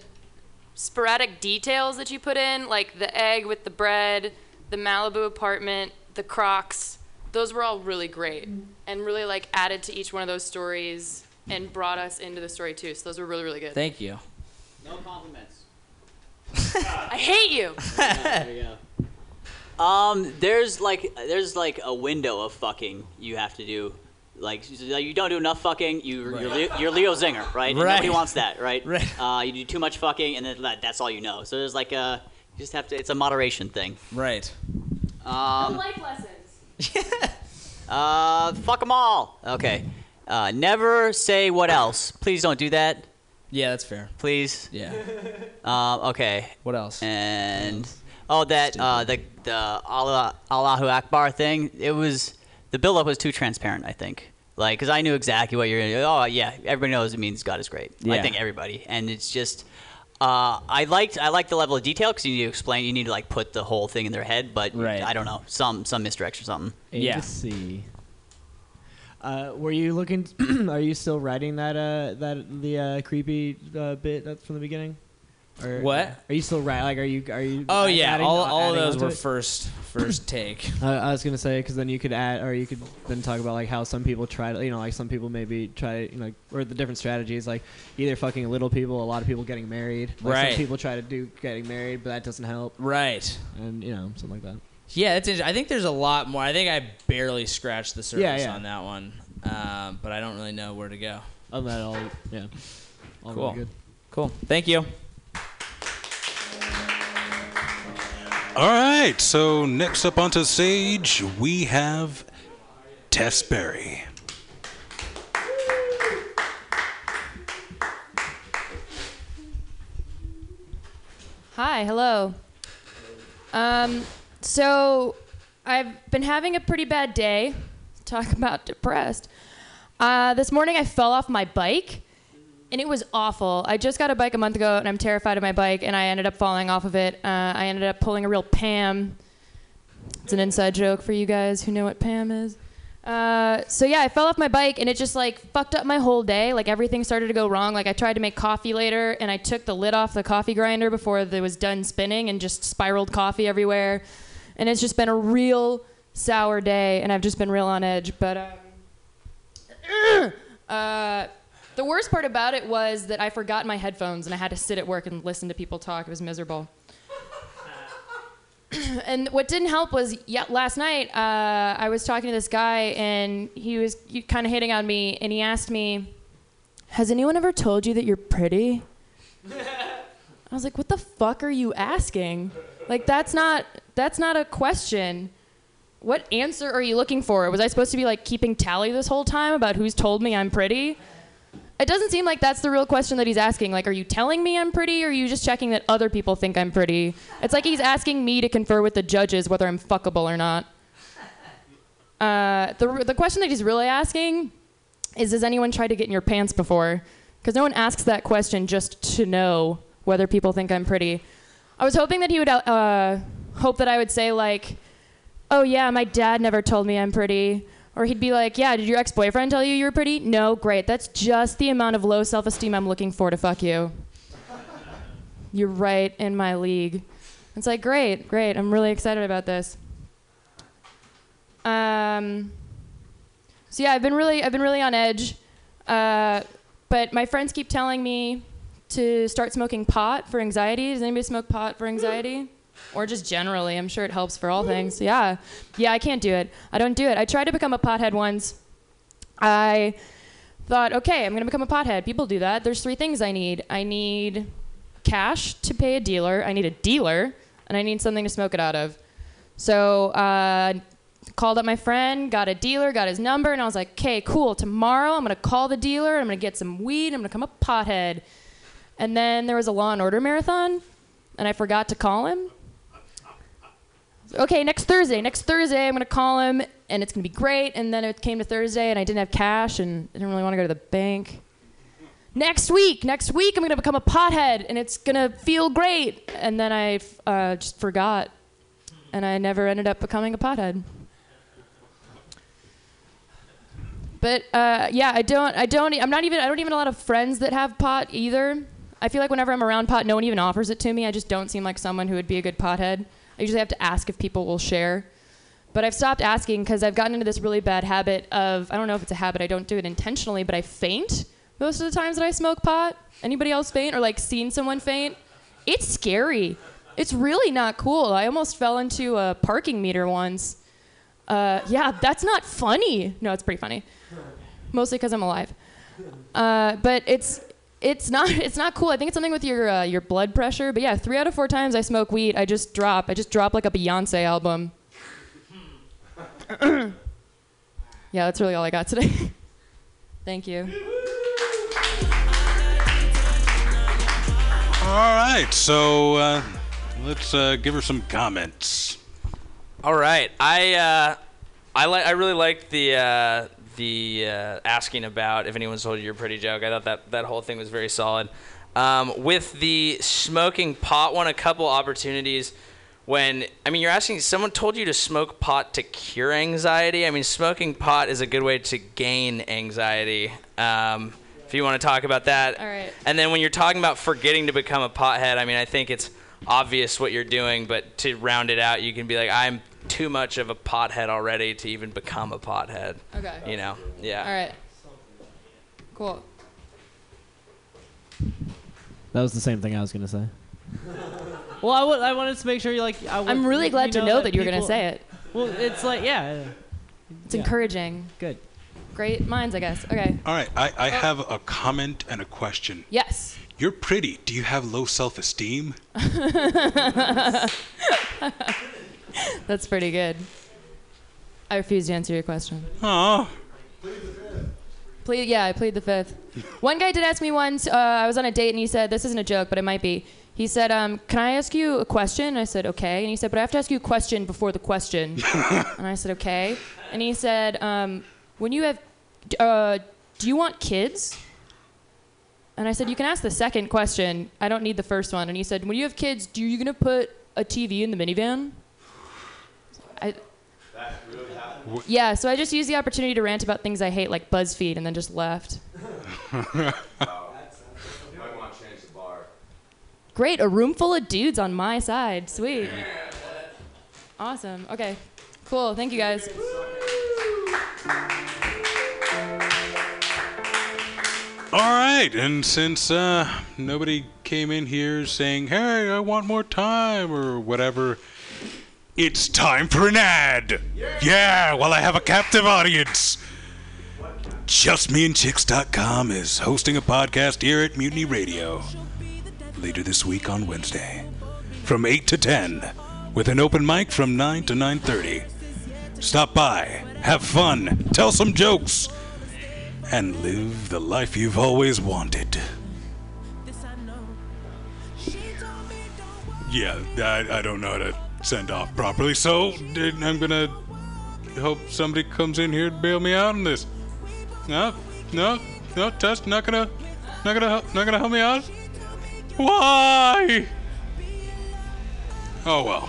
sporadic details that you put in, like the egg with the bread, the Malibu apartment, the Crocs, those were all really great and really like added to each one of those stories and brought us into the story too. So those were really really good. Thank you. No compliments. <laughs> I hate you. there you go. Um, there's like there's like a window of fucking you have to do. Like you don't do enough fucking, you you're, Leo, you're Leo Zinger, right? Right. Nobody wants that, right? <laughs> Right. Uh, you do too much fucking, and then that, that's all you know. So there's like a you just have to. It's a moderation thing. Right. Um, life lessons. <laughs> uh, fuck them all. Okay. Uh, never say what else. Please don't do that. Yeah, that's fair. Please. Yeah. Um, <laughs> okay. What else? And oh, that uh, the the Allah, Allahu Akbar thing. It was the build-up was too transparent. I think. Like, cause I knew exactly what you're gonna do. Oh yeah, everybody knows it means God is great. Yeah. I think everybody, and it's just. Uh, I liked I liked the level of detail because you need to explain. You need to like put the whole thing in their head, but I don't know some some misdirection or something. A to C. Uh, were you looking? <clears throat> are you still writing that uh that the uh, creepy uh, bit that's from the beginning? Or, What? Are you still right? Like, are you are you? Oh yeah, adding- all, all of those were it? first first take. <coughs> Uh, I was gonna say because then you could add, or you could then talk about like how some people try to, you know, like some people maybe try, you know, or the different strategies, like either fucking little people, a lot of people getting married. Like Right. Some people try to do getting married, but that doesn't help. Right. And you know, something like that. Yeah, that's interesting. I think there's a lot more. I think I barely scratched the surface Yeah, yeah. on that one, um, but I don't really know where to go. Other than that, all yeah, all cool. really good. Cool. Thank you. All right, so next up onto stage, we have Tess Berry. Hi, hello. Um, so I've been having a pretty bad day. Talk about depressed. Uh, this morning I fell off my bike, and it was awful. I just got a bike a month ago, and I'm terrified of my bike, and I ended up falling off of it. Uh, I ended up pulling a real Pam. It's an inside joke for you guys who know what Pam is. Uh, so yeah, I fell off my bike and it just like fucked up my whole day. Like everything started to go wrong. Like I tried to make coffee later and I took the lid off the coffee grinder before it was done spinning and just spiraled coffee everywhere. And it's just been a real sour day and I've just been real on edge. But um, <clears throat> uh, the worst part about it was that I forgot my headphones and I had to sit at work and listen to people talk. It was miserable. <clears throat> and what didn't help was yeah, last night uh, I was talking to this guy and he was kind of hitting on me and he asked me, "Has anyone ever told you that you're pretty?" <laughs> I was like, "What the fuck are you asking? Like that's not that's not a question. What answer are you looking for? Was I supposed to be like keeping tally this whole time about who's told me I'm pretty?" It doesn't seem like that's the real question that he's asking. Like, are you telling me I'm pretty, or are you just checking that other people think I'm pretty? It's like he's asking me to confer with the judges whether I'm fuckable or not. Uh, the, the question that he's really asking is Has anyone tried to get in your pants before? Because no one asks that question just to know whether people think I'm pretty. I was hoping that he would uh, hope that I would say, like, oh yeah, my dad never told me I'm pretty. Or he'd be like, yeah, did your ex boyfriend tell you you were pretty? No, great. That's just the amount of low self esteem I'm looking for to fuck you. You're right in my league. It's like, great, great. I'm really excited about this. Um, so yeah, I've been really, I've been really on edge. Uh, but my friends keep telling me to start smoking pot for anxiety. Does anybody smoke pot for anxiety? Or just generally, I'm sure it helps for all things. Yeah, yeah, I can't do it. I don't do it. I tried to become a pothead once. I thought, okay, I'm gonna become a pothead. People do that. There's three things I need. I need cash to pay a dealer. I need a dealer, and I need something to smoke it out of. So uh, called up my friend, got a dealer, got his number, and I was like, okay, cool. Tomorrow I'm gonna call the dealer. I'm gonna get some weed. I'm gonna become a pothead. And then there was a Law and Order marathon, and I forgot to call him. Okay, next Thursday. Next Thursday, I'm gonna call him, and it's gonna be great. And then it came to Thursday, and I didn't have cash, and I didn't really want to go to the bank. Next week, next week, I'm gonna become a pothead, and it's gonna feel great. And then I uh, just forgot, and I never ended up becoming a pothead. But uh, yeah, I don't. I don't. I'm not even. I don't even a lot of friends that have pot either. I feel like whenever I'm around pot, no one even offers it to me. I just don't seem like someone who would be a good pothead. I usually have to ask if people will share. but I've stopped asking because I've gotten into this really bad habit of I don't know if it's a habit. I don't do it intentionally, but I faint most of the times that I smoke pot. Anybody else faint or like seen someone faint? It's scary. It's really not cool. I almost fell into a parking meter once. Uh, yeah, that's not funny. No, it's pretty funny. Mostly because I'm alive. Uh, but it's it's not <laughs> it's not cool. I think it's something with your uh, your blood pressure. But yeah, three out of four times I smoke weed, I just drop. I just drop like a Beyonce album. <coughs> yeah, that's really all I got today. <laughs> Thank you. All right, so uh, let's uh, give her some comments. All right, I uh, I like I really liked the uh, the uh, asking about if anyone's told you you're pretty joke. I thought that that whole thing was very solid. Um, with the smoking pot one, a couple opportunities when I mean you're asking someone told you to smoke pot to cure anxiety. I mean smoking pot is a good way to gain anxiety. Um, if you want to talk about that, All right. and then when you're talking about forgetting to become a pothead, I mean, I think it's obvious what you're doing, but to round it out, you can be like, I'm too much of a pothead already to even become a pothead. Okay. You know? Yeah. All right. Cool. That was the same thing I was gonna say. well, I, w- I wanted to make sure you like. I I'm really glad to know that you were gonna people- say it. Well, it's like yeah. It's encouraging. Good. Great minds, I guess. Okay. All right, I, I oh. have a comment and a question. Yes. You're pretty. Do you have low self esteem? <laughs> <laughs> That's pretty good. I refuse to answer your question. Oh. Plead, yeah, I plead the fifth. One guy did ask me once. Uh, I was on a date, and he said, "This isn't a joke, but it might be." He said, um, "Can I ask you a question?" And I said, "Okay." And he said, "But I have to ask you a question before the question." <laughs> and I said, "Okay." And he said, um, "When you have, uh, do you want kids?" And I said, "You can ask the second question. I don't need the first one." And he said, "When you have kids, do you gonna put a TV in the minivan?" I, yeah, so I just used the opportunity to rant about things I hate, like BuzzFeed, and then just left. <laughs> Great, a room full of dudes on my side. Sweet. Awesome. Okay, cool. Thank you guys. All right, and since uh, nobody came in here saying, "Hey, I want more time" or whatever, it's time for an ad. Yeah, well, I have a captive audience. JustMeandChicks.com is hosting a podcast here at Mutiny Radio later this week on Wednesday, from 8 to 10, with an open mic from 9 to 9:30. Stop by, have fun, tell some jokes and live the life you've always wanted. Yeah, I, I don't know how to send off properly, so I'm gonna hope somebody comes in here to bail me out on this. No, no, no, Tess, not gonna, not gonna, help- not gonna help me out. Why? Oh well.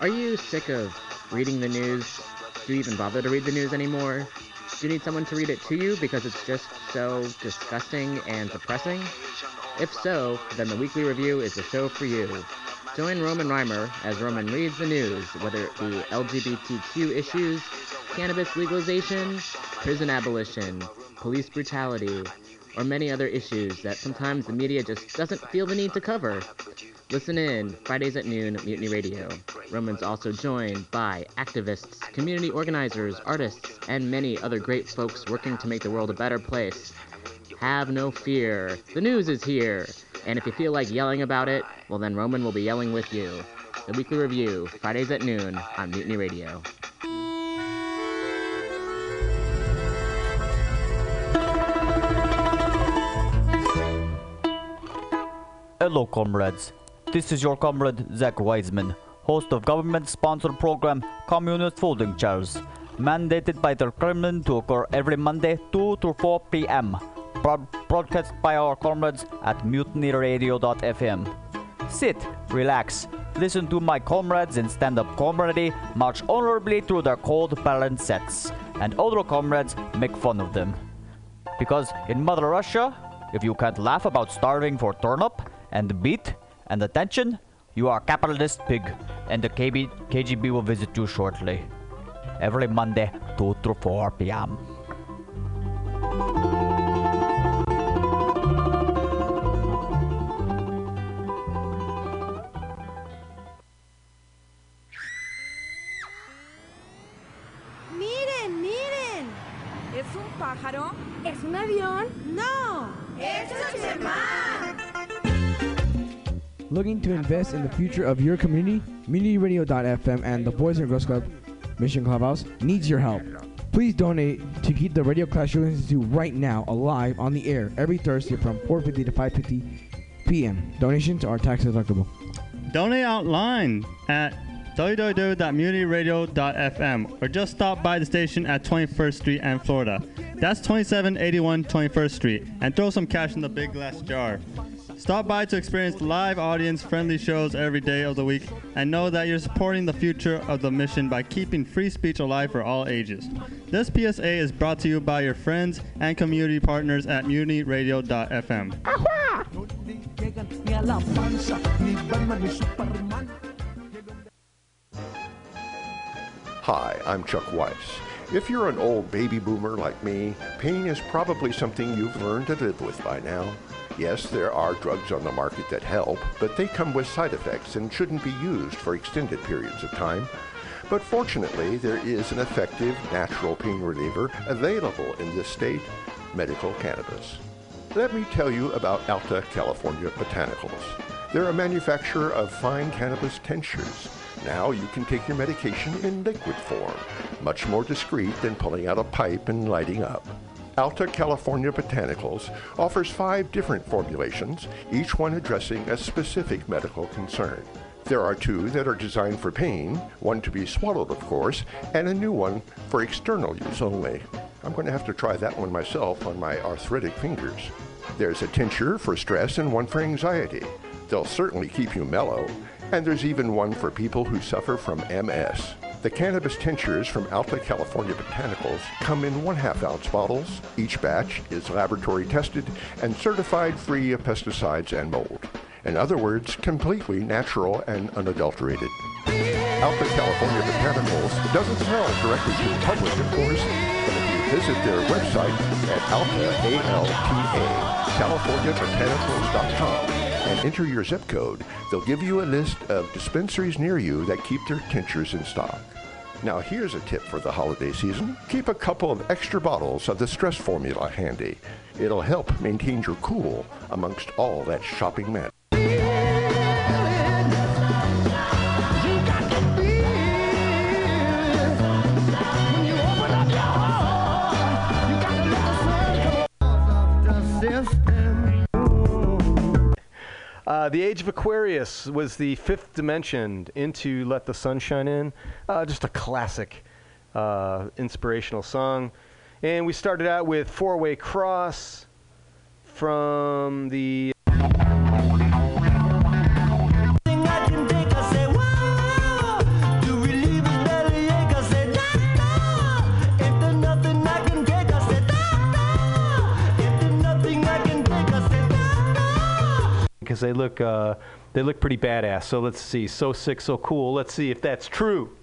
Are you sick of reading the news? Do you even bother to read the news anymore? Do you need someone to read it to you because it's just so disgusting and depressing? If so, then the Weekly Review is the show for you. Join Roman Reimer as Roman reads the news, whether it be LGBTQ issues, cannabis legalization, prison abolition, police brutality, or many other issues that sometimes the media just doesn't feel the need to cover. Listen in Fridays at noon Mutiny Radio. Roman's also joined by activists, community organizers, artists, and many other great folks working to make the world a better place. Have no fear. The news is here. And if you feel like yelling about it, well then Roman will be yelling with you. The Weekly Review, Fridays at noon on Mutiny Radio. Hello, comrades. This is your comrade Zach Wiseman, host of government-sponsored program Communist Folding Chairs, mandated by the Kremlin to occur every Monday 2 to 4 p.m. Broad- broadcast by our comrades at mutinyradio.fm. Sit, relax, listen to my comrades in stand-up comedy march honorably through their cold balance sets, and other comrades make fun of them. Because in Mother Russia, if you can't laugh about starving for turnip and beet and attention, you are a capitalist pig, and the KB, KGB will visit you shortly. Every Monday, 2 to 4 p.m. Miren, miren. ¿Es un pájaro? ¿Es un avión? No. ¡Es un chamán! Looking to invest in the future of your community? MutinyRadio.fm and the Boys and Girls Club Mission Clubhouse needs your help. Please donate to keep the Radio Clash Show Institute right now alive on the air every Thursday from 4:50 to 5:50 p.m. Donations are tax deductible. Donate online at www.mutinyradio.fm or just stop by the station at 21st Street and Florida. That's 2781 21st Street and throw some cash in the big glass jar. Stop by to experience live audience friendly shows every day of the week and know that you're supporting the future of the mission by keeping free speech alive for all ages. This PSA is brought to you by your friends and community partners at mutinyradio.fm. Hi, I'm Chuck Weiss. If you're an old baby boomer like me, pain is probably something you've learned to live with by now. Yes, there are drugs on the market that help, but they come with side effects and shouldn't be used for extended periods of time. But fortunately, there is an effective natural pain reliever available in this state medical cannabis. Let me tell you about Alta California Botanicals. They're a manufacturer of fine cannabis tinctures. Now you can take your medication in liquid form, much more discreet than pulling out a pipe and lighting up. Alta California Botanicals offers five different formulations, each one addressing a specific medical concern. There are two that are designed for pain, one to be swallowed, of course, and a new one for external use only. I'm going to have to try that one myself on my arthritic fingers. There's a tincture for stress and one for anxiety. They'll certainly keep you mellow. And there's even one for people who suffer from MS. The cannabis tinctures from Alta California Botanicals come in one half ounce bottles. Each batch is laboratory tested and certified free of pesticides and mold. In other words, completely natural and unadulterated. Alta California Botanicals doesn't sell directly to the public, of course, but if you visit their website at alta, A-L-T-A, californiabotanicals.com and enter your zip code, they'll give you a list of dispensaries near you that keep their tinctures in stock. Now here's a tip for the holiday season. Keep a couple of extra bottles of the stress formula handy. It'll help maintain your cool amongst all that shopping madness. Uh, the Age of Aquarius was the fifth dimension into Let the Sun Shine In. Uh, just a classic uh, inspirational song. And we started out with Four Way Cross from the. Because they look, uh, they look pretty badass. So let's see. So sick, so cool. Let's see if that's true.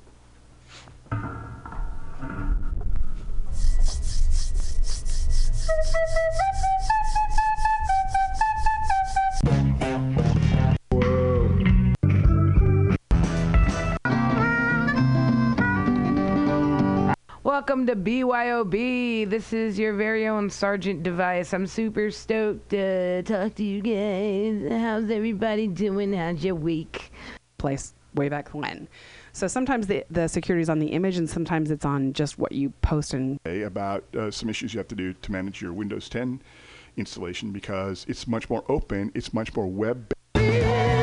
Welcome to BYOB. This is your very own Sergeant Device. I'm super stoked to talk to you guys. How's everybody doing? How's your week? place way back when. So sometimes the, the security is on the image and sometimes it's on just what you post and today about uh, some issues you have to do to manage your Windows 10 installation because it's much more open, it's much more web. I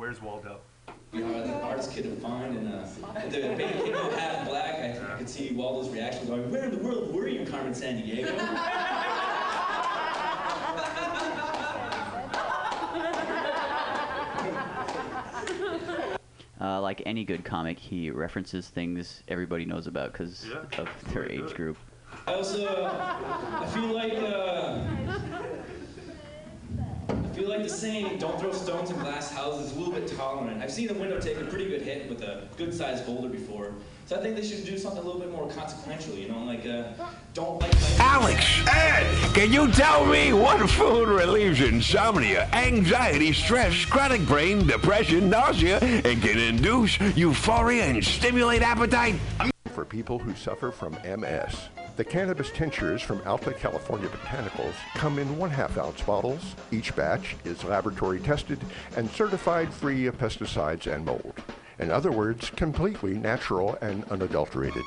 Where's Waldo? You are the artist kid of fine, and uh, the baby kid of half black. I, I could see Waldo's reaction, going, "Where in the world were you, Carmen Sandiego?" <laughs> Uh, like any good comic, he references things everybody knows about because of their age group. I also, uh, I feel like, uh, I feel like the saying, "Don't throw stones in glass houses" is a little bit tolerant. I've seen a window take a pretty good hit with a good-sized boulder before, so I think they should do something a little bit more consequential. You know, like, uh, don't like. Alex, Ed, can you tell me what food relieves insomnia, anxiety, stress, chronic brain, depression, nausea, and can induce euphoria and stimulate appetite? for people who suffer from MS. The cannabis tinctures from Alta California Botanicals come in one half ounce bottles. Each batch is laboratory tested and certified free of pesticides and mold. In other words, completely natural and unadulterated.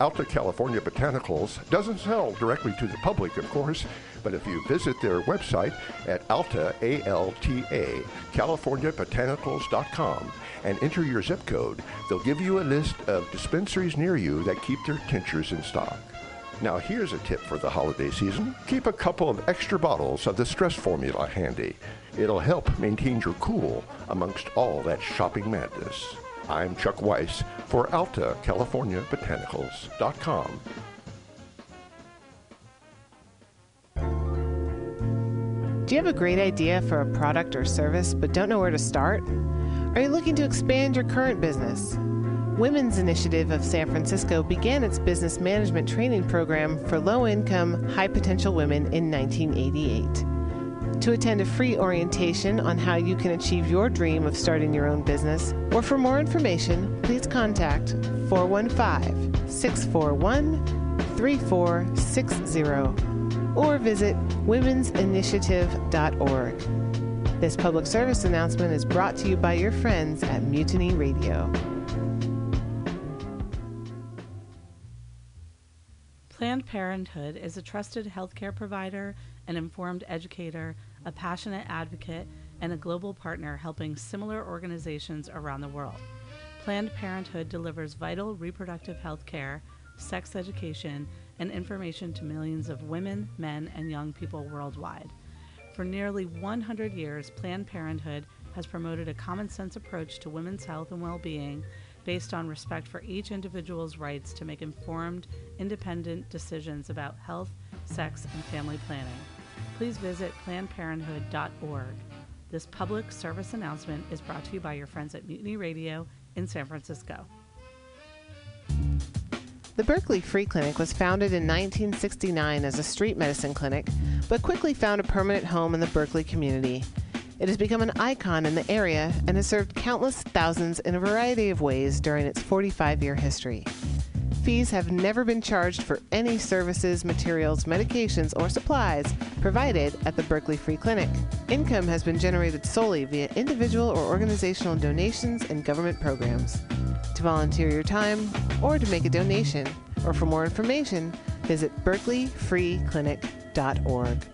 Alta California Botanicals doesn't sell directly to the public, of course, but if you visit their website at alta, A-L-T-A, californiabotanicals.com and enter your zip code, they'll give you a list of dispensaries near you that keep their tinctures in stock. Now here's a tip for the holiday season. Keep a couple of extra bottles of the stress formula handy. It'll help maintain your cool amongst all that shopping madness. I'm Chuck Weiss for Alta California Botanicals.com. Do you have a great idea for a product or service but don't know where to start? Are you looking to expand your current business? Women's Initiative of San Francisco began its business management training program for low income, high potential women in 1988. To attend a free orientation on how you can achieve your dream of starting your own business, or for more information, please contact 415 641 3460 or visit womensinitiative.org. This public service announcement is brought to you by your friends at Mutiny Radio. Planned Parenthood is a trusted healthcare provider, an informed educator, a passionate advocate, and a global partner helping similar organizations around the world. Planned Parenthood delivers vital reproductive health care, sex education, and information to millions of women, men, and young people worldwide. For nearly 100 years, Planned Parenthood has promoted a common sense approach to women's health and well being based on respect for each individual's rights to make informed, independent decisions about health, sex, and family planning. Please visit PlannedParenthood.org. This public service announcement is brought to you by your friends at Mutiny Radio in San Francisco. The Berkeley Free Clinic was founded in 1969 as a street medicine clinic, but quickly found a permanent home in the Berkeley community. It has become an icon in the area and has served countless thousands in a variety of ways during its 45 year history. Fees have never been charged for any services, materials, medications, or supplies provided at the Berkeley Free Clinic. Income has been generated solely via individual or organizational donations and government programs. To volunteer your time or to make a donation, or for more information, visit berkeleyfreeclinic.org.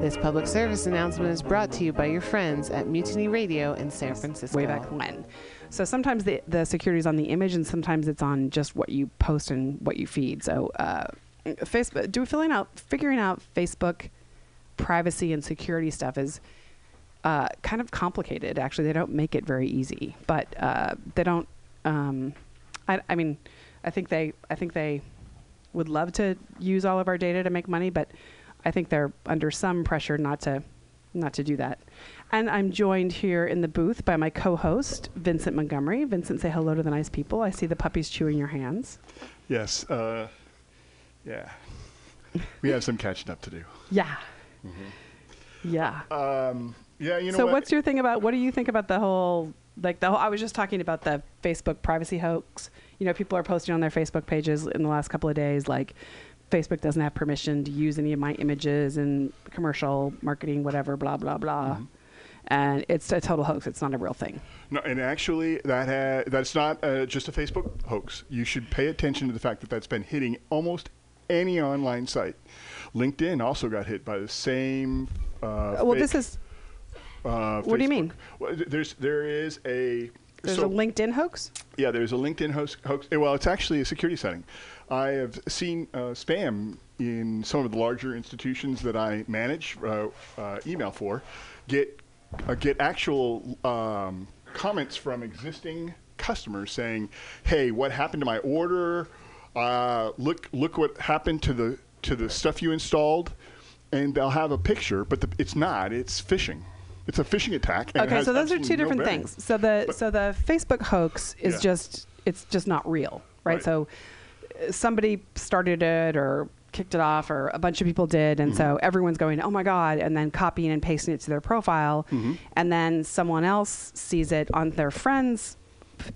This public service announcement is brought to you by your friends at Mutiny Radio in San Francisco. way back when. So sometimes the, the security is on the image, and sometimes it's on just what you post and what you feed. So uh, Facebook, do filling out, figuring out Facebook privacy and security stuff is uh, kind of complicated. Actually, they don't make it very easy, but uh, they don't. Um, I, I mean, I think they, I think they would love to use all of our data to make money, but I think they're under some pressure not to, not to do that. And I'm joined here in the booth by my co-host Vincent Montgomery. Vincent, say hello to the nice people. I see the puppies chewing your hands. Yes. Uh, yeah. We have some catching up to do. Yeah. Yeah. Um, yeah, you know so what? what's your thing about what do you think about the whole like the whole I was just talking about the Facebook privacy hoax. You know, people are posting on their Facebook pages in the last couple of days like Facebook doesn't have permission to use any of my images in commercial marketing whatever blah blah blah. Mm-hmm. And it's a total hoax. It's not a real thing. No, and actually, that ha- that's not uh, just a Facebook hoax. You should pay attention to the fact that that's been hitting almost any online site. LinkedIn also got hit by the same. Uh, well, this is Uh, What do you mean? Well, there's there is a. there's so- a LinkedIn hoax? Yeah, there's a LinkedIn hoax. hoax. Well, it's actually a security setting. I have seen uh, spam in some of the larger institutions that I manage uh, uh, email for. Get uh, get actual um, comments from existing customers saying, "Hey, what happened to my order? Uh, look look what happened to the to the stuff you installed." And they'll have a picture, but the, it's not. It's phishing. It's a phishing attack. and Okay, so those are two no different bearing. things. So the so the Facebook hoax is Yeah. just it's just not real, right? Right. So somebody started it or kicked it off or a bunch of people did and Mm-hmm. so everyone's going oh my god and then copying and pasting it to their profile Mm-hmm. and then someone else sees it on their friend's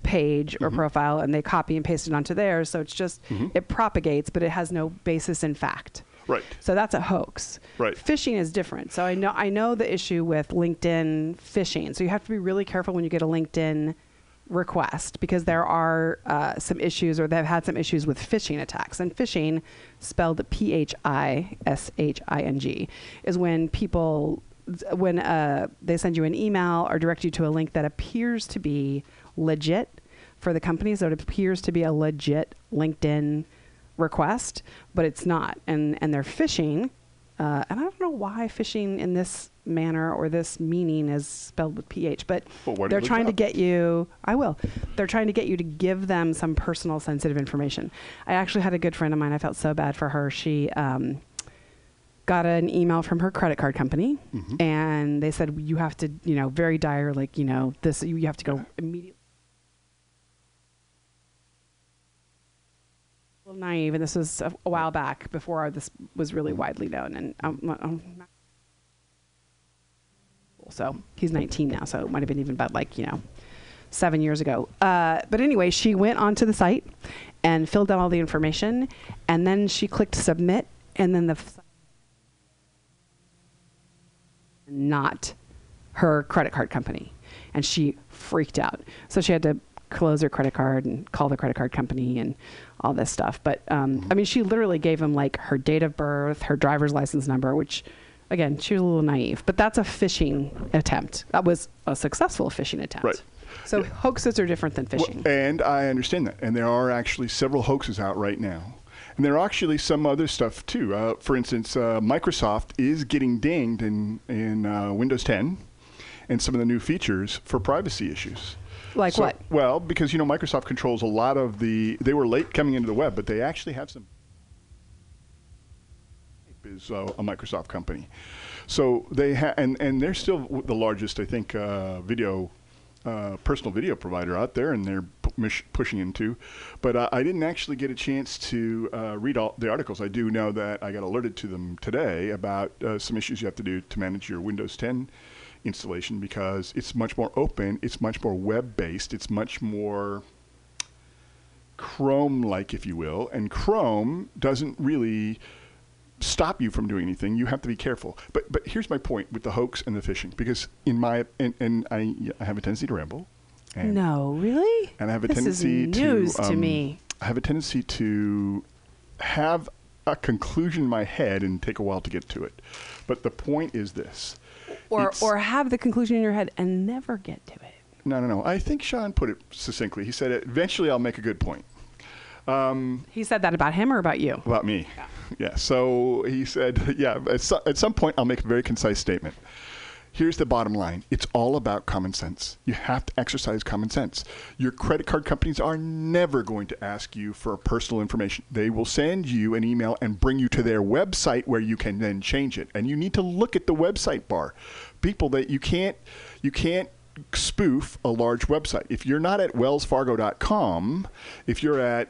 page Mm-hmm. or profile and they copy and paste it onto theirs so it's just Mhm. it propagates but it has no basis in fact Right. so that's a hoax. Right. Phishing is different. So I know I know the issue with LinkedIn phishing. So you have to be really careful when you get a LinkedIn request because there are uh, some issues or they've had some issues with phishing attacks. And phishing, spelled P H I S H I N G, is when people when uh, they send you an email or direct you to a link that appears to be legit for the company, so it appears to be a legit LinkedIn request, but it's not, and and they're phishing. Uh, and I don't know why phishing in this manner or this meaning is spelled with ph, but Well, they're trying to get you. I will. They're trying to get you to give them some personal, sensitive information. I actually had a good friend of mine. I felt so bad for her. She um, got an email from her credit card company, Mm-hmm. and they said you have to, you know, very dire, like you know, this you, you have to go immediately. Little naive, and this was a, a while back before this was really widely known, and um, um, so he's 19 now, so it might have been even about like you know seven years ago. Uh, but anyway, she went onto the site and filled out all the information, and then she clicked submit, and then the f- not her credit card company, and she freaked out. So she had to close her credit card and call the credit card company and all this stuff. But um, I mean, she literally gave him like her date of birth, her driver's license number, which again, she was a little naive. But that's a phishing attempt. That was a successful phishing attempt. Right. So hoaxes are different than Well, phishing. and I understand that. And there are actually several hoaxes out right now. And there are actually some other stuff too. Uh, for instance, uh, Microsoft is getting dinged in, in uh, Windows 10 and some of the new features for privacy issues. Like So- what? Well, because you know Microsoft controls a lot of the. They were late coming into the web, but they actually have some. Is uh, a Microsoft company, so they ha- and and they're still the largest, I think, uh, video. Uh, personal video provider out there, and they're mish- pushing into. But uh, I didn't actually get a chance to uh, read all the articles. I do know that I got alerted to them today about uh, some issues you have to do to manage your Windows 10 installation because it's much more open, it's much more web based, it's much more Chrome like, if you will. And Chrome doesn't really stop you from doing anything. You have to be careful. But but here's my point with the hoax and the phishing because in my and, and I, I have a tendency to ramble. And, no, really? and I have a this tendency is news to to um, me. I have a tendency to have a conclusion in my head and take a while to get to it. But the point is this. Or It's- or have the conclusion in your head and never get to it. No, no, no. I think Sean put it succinctly. He said, "Eventually, I'll make a good point." Um, He said that about him or about you? about me. Yeah. So he said, <laughs> "Yeah, at, so, at some point, I'll make a very concise statement." Here's the bottom line. It's all about common sense. You have to exercise common sense. Your credit card companies are never going to ask you for personal information. They will send you an email and bring you to their website where you can then change it. And you need to look at the website bar. People that you can't you can't spoof a large website. If you're not at wellsfargo.com, if you're at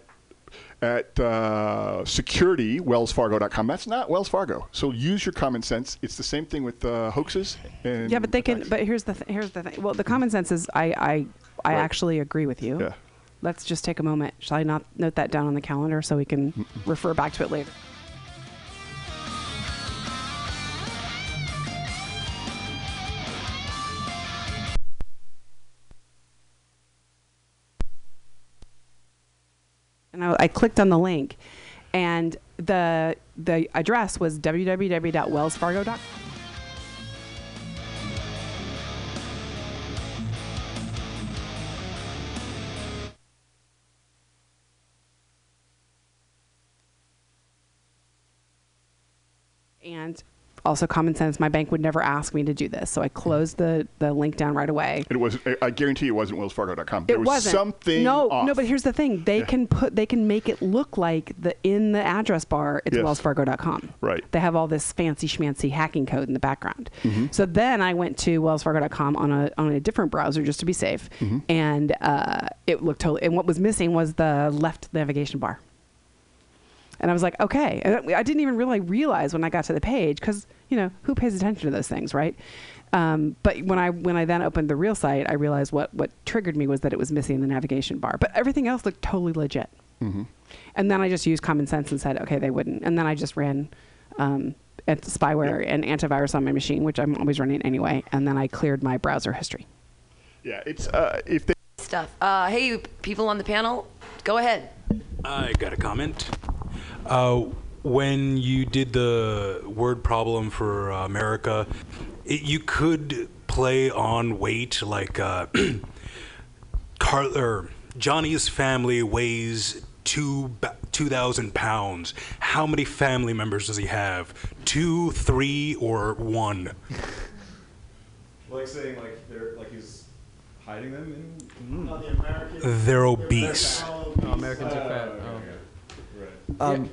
at uh, security wellsfargo.com. That's not Wells Fargo. So use your common sense. It's the same thing with uh, hoaxes. And Yeah, but they can. But here's the th- here's the thing. Well, the common sense is I I, I Right. actually agree with you. Yeah. Let's just take a moment. Shall I not note that down on the calendar so we can refer back to it later? And I, I clicked on the link, and the the address was www.wellsfargo.com. and also common sense my bank would never ask me to do this so i closed the the link down right away It was. I guarantee it wasn't wellsfargo.com. There it was wasn't something. no off. no but here's the thing they Yeah. can put they can make it look like the in the address bar it's Yes. wellsfargo.com Right. they have all this fancy schmancy hacking code in the background Mhm. so then i went to wellsfargo.com on a on a different browser just to be safe Mhm. and uh, it looked totally and what was missing was the left navigation bar and I was like, okay. And I I didn't even really realize when I got to the page because you know who pays attention to those things, right? Um, but when I when I then opened the real site, I realized what what triggered me was that it was missing the navigation bar, but everything else looked totally legit. Mhm. And then I just used common sense and said, okay, they wouldn't. And then I just ran um, at spyware and antivirus on my machine, which I'm always running anyway. And then I cleared my browser history. Yeah, it's uh, if they stuff. Uh, hey, people on the panel, go ahead. I got a comment. Uh, when you did the word problem for uh, America, it, you could play on weight, like uh, <clears throat> Carl or Johnny's family weighs two two thousand pounds. How many family members does he have? Two, three, or one? Like saying like they're like he's hiding them in. the American. They're obese. Oh, Americans are fat. Oh. Um,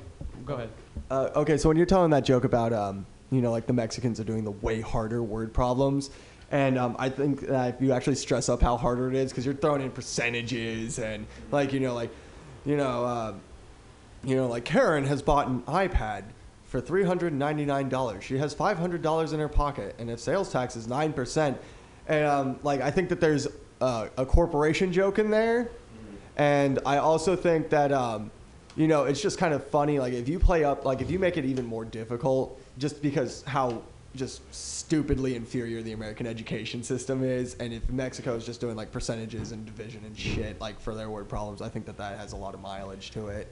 Go ahead. Uh, okay, so when you're telling that joke about, um, you know, like the Mexicans are doing the way harder word problems, and um, I think that if you actually stress up how harder it is, because you're throwing in percentages and like, you know, like, you know, uh, you know, like Karen has bought an iPad for three hundred ninety nine dollars. She has five hundred dollars in her pocket, and if sales tax is nine percent, and um, like I think that there's uh, a corporation joke in there, and I also think that um, you know it's just kind of funny. Like if you play up, like if you make it even more difficult, just because how just stupidly inferior the American education system is, and if Mexico is just doing like percentages and division and shit like for their word problems, I think that that has a lot of mileage to it.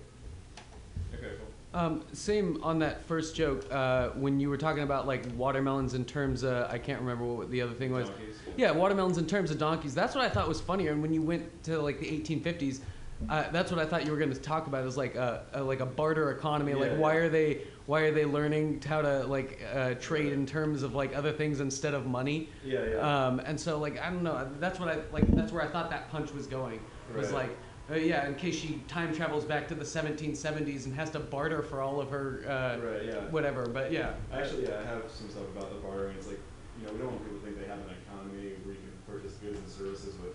Okay, cool. Um, same on that first joke uh, when you were talking about like watermelons in terms of I can't remember what the other thing was. Donkeys. Yeah, watermelons in terms of donkeys. That's what I thought was funnier. And when you went to like the 1850s, uh, that's what I thought you were going to talk about. Is like a, a like a barter economy. like why yeah. are they why are they learning how to like uh, trade in terms of like other things instead of money? Yeah, yeah. Um, and so like I don't know. That's what I like. That's where I thought that punch was going. Was like. Uh, yeah, in case she time travels back to the 1770s and has to barter for all of her uh, Right, yeah. whatever. But yeah, Actually, yeah, I have some stuff about the bartering. It's like, you know, we don't want people to think they have an economy where you can purchase goods and services with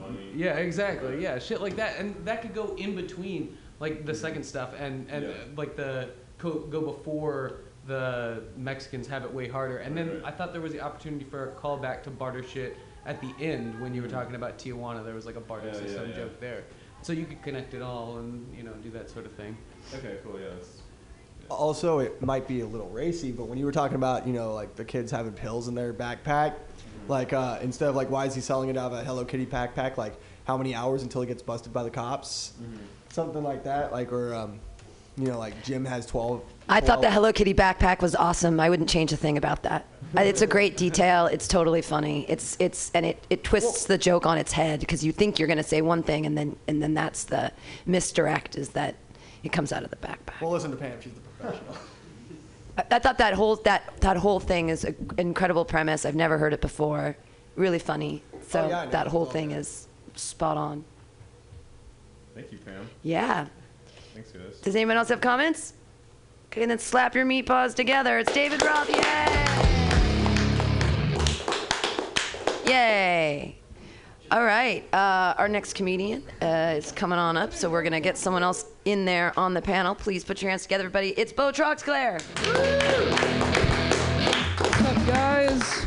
money. Yeah, exactly. Yeah, shit like that, and that could go in between like the second stuff, and and Yeah. uh, like the go, go before the Mexicans have it way harder. And then Right. I thought there was the opportunity for a callback to barter shit at the end when you were talking about Tijuana. There was like a barter Yeah, yeah, system yeah. joke there, so you could connect it all and you know do that sort of thing. Okay, cool. Yeah. That's, Also, it might be a little racy, but when you were talking about, you know, like the kids having pills in their backpack, like uh, instead of like, why is he selling it out of a Hello Kitty backpack? Like, how many hours until he gets busted by the cops? Something like that. Like, or, um, you know, like Jim has 12. I thought the Hello Kitty backpack was awesome. I wouldn't change a thing about that. It's a great detail. It's totally funny. It's it's and it, it twists the joke on its head because you think you're going to say one thing and then and then that's the misdirect is that it comes out of the backpack. Well, listen to Pam. She's the professional. <laughs> I, I thought that whole that that whole thing is an incredible premise. I've never heard it before. Really funny. So Oh, yeah, that whole oh, thing is spot on. thank you, Pam. Yeah. Thanks, guys. Does anyone else have comments? Okay, then slap your meat paws together. It's David Roth. Yay! Yay! All right, uh, our next comedian uh, is coming on up, so we're gonna get someone else in there on the panel. Please put your hands together, everybody. It's Bo Troxclair. What's up, guys?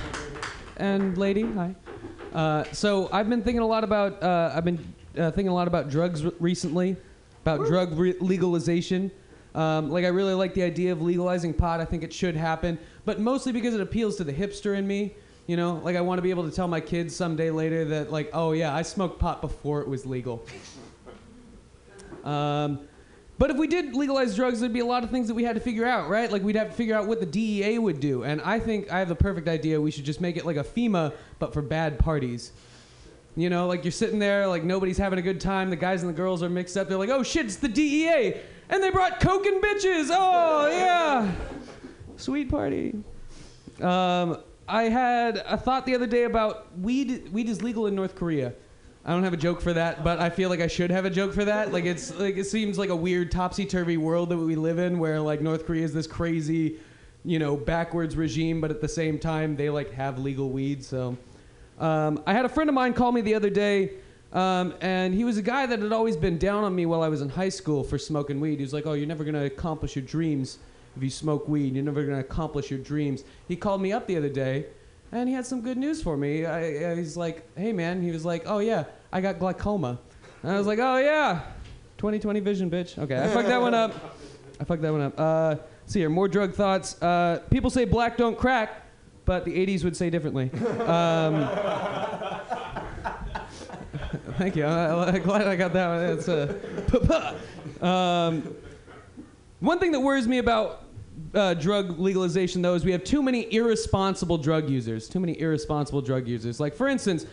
And lady, hi. Uh, so I've been thinking a lot about uh, I've been uh, thinking a lot about drugs re- recently, about drug re- legalization. Um, like I really like the idea of legalizing pot. I think it should happen, but mostly because it appeals to the hipster in me. You know, like I want to be able to tell my kids someday later that like, oh yeah, I smoked pot before it was legal. Um, but if we did legalize drugs, there'd be a lot of things that we had to figure out, right? Like we'd have to figure out what the DEA would do. And I think I have the perfect idea. We should just make it like a FEMA, but for bad parties. You know, like you're sitting there, like nobody's having a good time. The guys and the girls are mixed up. They're like, oh shit, it's the DEA. And they brought coke and bitches. Oh, yeah. Sweet party. Um, I had a thought the other day about weed. Weed is legal in North Korea. I don't have a joke for that, but I feel like I should have a joke for that. Like it's like it seems like a weird topsy turvy world that we live in, where like North Korea is this crazy, you know, backwards regime, but at the same time they like have legal weed. So, um, I had a friend of mine call me the other day, um, and he was a guy that had always been down on me while I was in high school for smoking weed. He was like, "Oh, you're never gonna accomplish your dreams if you smoke weed. You're never gonna accomplish your dreams." He called me up the other day, and he had some good news for me. I, I, he's like, "Hey, man," he was like, "Oh yeah, I got glaucoma," and I was like, "Oh yeah, 20/20 vision, bitch." Okay, I fucked that one up. I fucked that one up. Uh, see here, more drug thoughts. Uh, people say black don't crack, but the 80s would say differently. Um, <laughs> Thank you. I, am glad I got that one. That's uh, <laughs> um, one thing that worries me about uh, drug legalization, though, is we have too many irresponsible drug users. Too many irresponsible drug users. Like, for instance,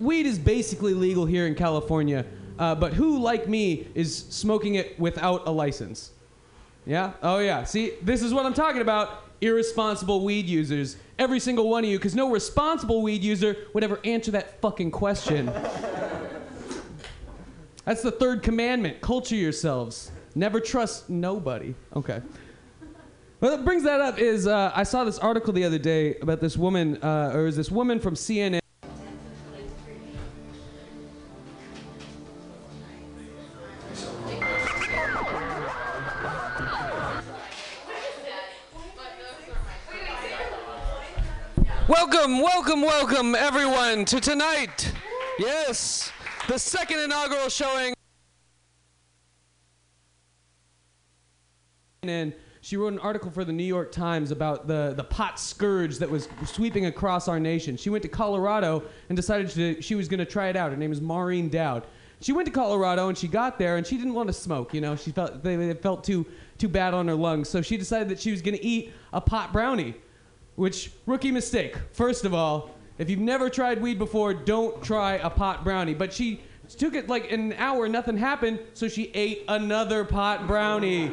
weed is basically legal here in California, uh, but who, like me, is smoking it without a license? Yeah? Oh, yeah. See, this is what I'm talking about irresponsible weed users. Every single one of you, because no responsible weed user would ever answer that fucking question. <laughs> That's the third commandment culture yourselves. Never trust nobody. Okay. What brings that up is uh, I saw this article the other day about this woman, uh, or is this woman from CNN. Welcome, welcome, welcome, everyone, to tonight. Yes, the second inaugural showing. And she wrote an article for the New York Times about the, the pot scourge that was sweeping across our nation. She went to Colorado and decided to, she was going to try it out. Her name is Maureen Dowd. She went to Colorado and she got there and she didn't want to smoke. You know, she felt they, they felt too too bad on her lungs. So she decided that she was going to eat a pot brownie. Which, rookie mistake. First of all, if you've never tried weed before, don't try a pot brownie. But she took it like an hour, nothing happened, so she ate another pot brownie.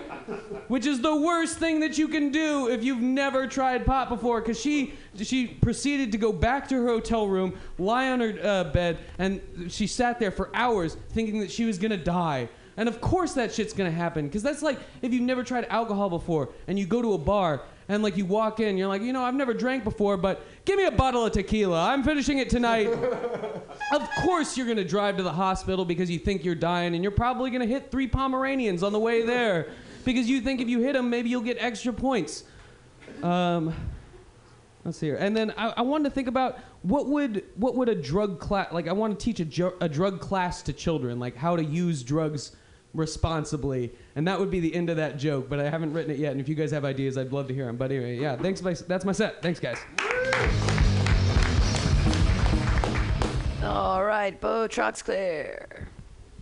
Which is the worst thing that you can do if you've never tried pot before, because she she proceeded to go back to her hotel room, lie on her uh, bed, and she sat there for hours thinking that she was gonna die. And of course that shit's gonna happen, because that's like if you've never tried alcohol before and you go to a bar and like you walk in, you're like, you know, I've never drank before, but give me a bottle of tequila. I'm finishing it tonight. <laughs> of course, you're gonna drive to the hospital because you think you're dying, and you're probably gonna hit three Pomeranians on the way there because you think if you hit them, maybe you'll get extra points. Um, let's see here. And then I, I wanted to think about what would what would a drug class like? I want to teach a, ju- a drug class to children, like how to use drugs responsibly. And that would be the end of that joke, but I haven't written it yet. And if you guys have ideas, I'd love to hear them. But anyway, yeah, thanks. My, that's my set. Thanks, guys. All right, Bo Troxclair.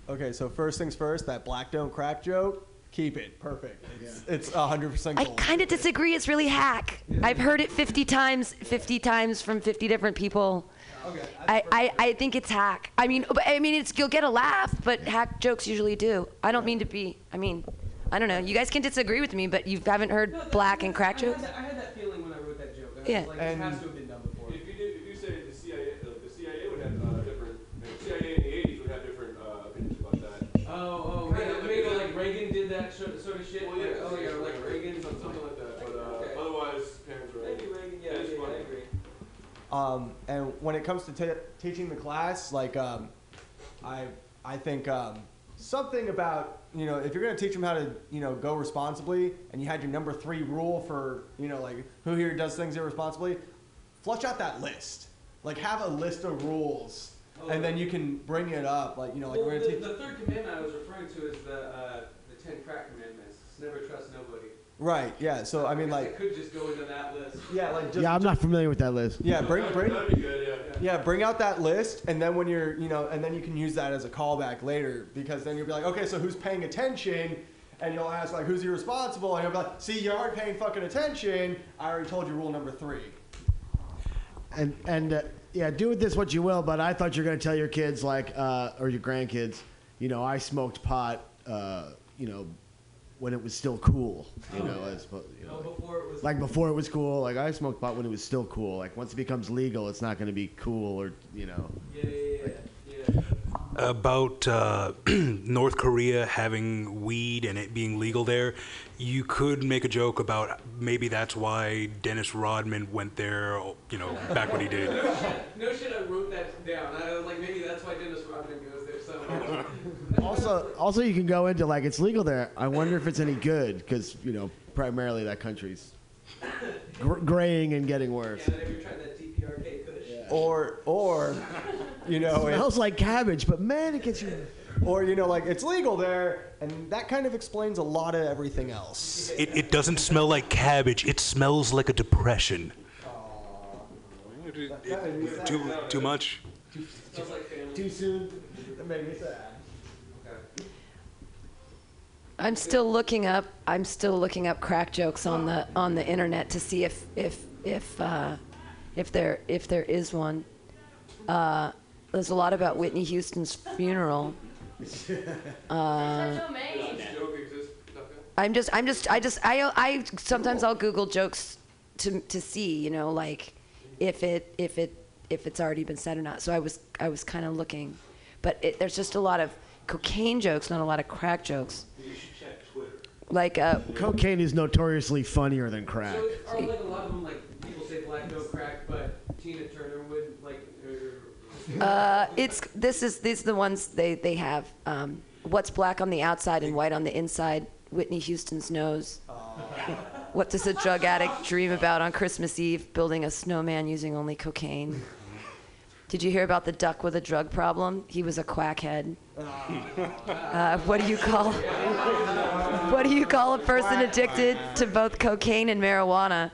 Okay, so first things first, that black don't crack joke, keep it. Perfect. It's, it's 100% I kind of disagree. It's really hack. I've heard it 50 times, 50 times from 50 different people. I, I, I think it's hack. I mean, but, I mean, it's you'll get a laugh, but hack jokes usually do. I don't mean to be. I mean, I don't know. You guys can disagree with me, but you haven't heard black and crack jokes. I had that feeling when I wrote that joke. I was Yeah. like, this has to have been done before. If you did, if you say the CIA, uh, the CIA would have uh, different, the CIA in the '80s would have different uh, opinions about that. Oh, oh, maybe, maybe like Reagan did that sort sort of shit. Well, yeah, Like, oh, yeah, like Reagan, something, something like that. But uh, otherwise, parents are. Maybe Reagan, yeah, it's yeah, funny. I agree. Um, and when it comes to teaching the class, like um, I, I think um, something about you know if you're gonna teach them how to you know go responsibly, and you had your number three rule for you know like who here does things irresponsibly, flush out that list. Like have a list of rules, and then you can bring it up. Like you know like Well, we're the, gonna teach. the third commandment I was referring to is the uh, the ten crack commandments. Never trust nobody. Right. Yeah. So I mean I like could just go into that list. yeah like just, yeah, I'm not familiar with that list. Yeah, bring bring. That'd be good, yeah. Yeah, bring out that list, and then when you're, you know, and then you can use that as a callback later because then you'll be like, okay, so who's paying attention? And you'll ask like, who's irresponsible? And you'll be like, see, you aren't paying fucking attention. I already told you rule number three. And and uh, yeah, do with this what you will. But I thought you were gonna tell your kids like uh, or your grandkids, you know, I smoked pot, uh, you know, when it was still cool. You know, as po- you know, Oh, before it was like before it was cool. Like I smoked pot when it was still cool. Like once it becomes legal, it's not gonna be cool or you know. Yeah, yeah, yeah. yeah. about uh, <clears throat> North Korea having weed and it being legal there, you could make a joke about maybe that's why Dennis Rodman went there, you know, back when he did. No <laughs> shit, no shit, I wrote that down. I was like, maybe that's why Dennis Rodman goes there so much. <laughs> Also, also you can go into like it's legal there. I wonder if it's any good because you know primarily that country's gr- graying and getting worse. Yeah, have you tried that DPRK Kush? Or, or, you know, it- smells like cabbage, but man, it gets you. or you know, like it's legal there, and that kind of explains a lot of everything else. It, it doesn't smell like cabbage. It smells like a depression. Too too much. Too soon. That made me sad. I'm still looking up. I'm still looking up crack jokes on the on the internet to see if if if uh, if there if there is one. Uh, there's a lot about Whitney Houston's funeral. <laughs> Uh, I'm just I'm just I just I I sometimes I'll Google jokes to to see you know like if it if it if it's already been said or not. So I was I was kind of looking, but it, there's just a lot of cocaine jokes, not a lot of crack jokes. You should check Twitter. Like uh, Cocaine is notoriously funnier than crack. So are like a lot of them like people say black don't crack, but Tina Turner would like. Uh, it's this is these are the ones they they have. Um, what's black on the outside and white on the inside? Whitney Houston's nose. <laughs> What does a drug addict dream about on Christmas Eve? Building a snowman using only cocaine. Did you hear about the duck with a drug problem? He was a quackhead. <laughs> Uh, what do you call? What do you call a person addicted to both cocaine and marijuana?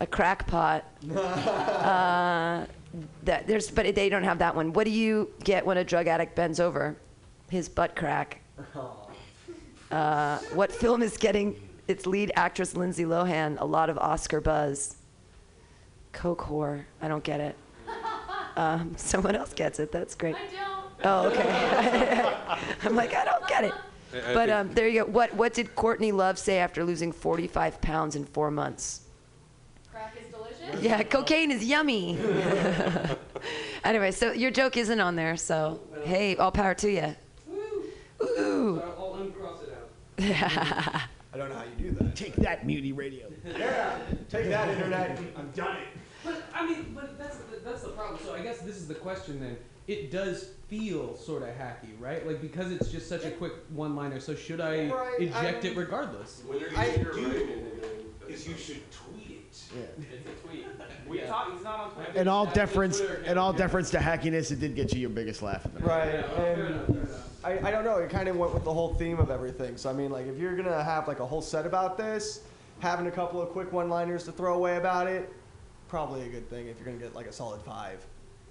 A crackpot. <laughs> Uh, that there's, but they don't have that one. What do you get when a drug addict bends over? His butt crack. <laughs> Uh, what film is getting its lead actress Lindsay Lohan a lot of Oscar buzz? Coke whore. I don't get it. Um, <laughs> someone else gets it. That's great. I don't. Oh, okay. <laughs> I'm like, I don't get it. I- I But um, there you go. What what did Courtney Love say after losing 45 pounds in four months? Crack is delicious. Yeah, cocaine is yummy. <laughs> anyway, so your joke isn't on there, so hey, all power to you. Ooh. I'll uncross it out. I don't know how you do that. Take that, Mutiny Radio. Yeah, take that, internet. I've done it. But I mean, but that's the, that's the problem. So I guess this is the question then. It does feel sort of hacky, right? Like because it's just such a quick one-liner. So should I Right, eject I'm- it regardless? When you're I do- is you should tweet it. Yeah. It's a tweet. <laughs> We talk. He's not on Twitter. In all deference, in all deference to hackiness, it did get you your biggest laugh. In the night. Right, and I, I don't know. It kind of went with the whole theme of everything. So I mean, like, if you're gonna have like a whole set about this, having a couple of quick one-liners to throw away about it, probably a good thing. If you're gonna get like a solid five.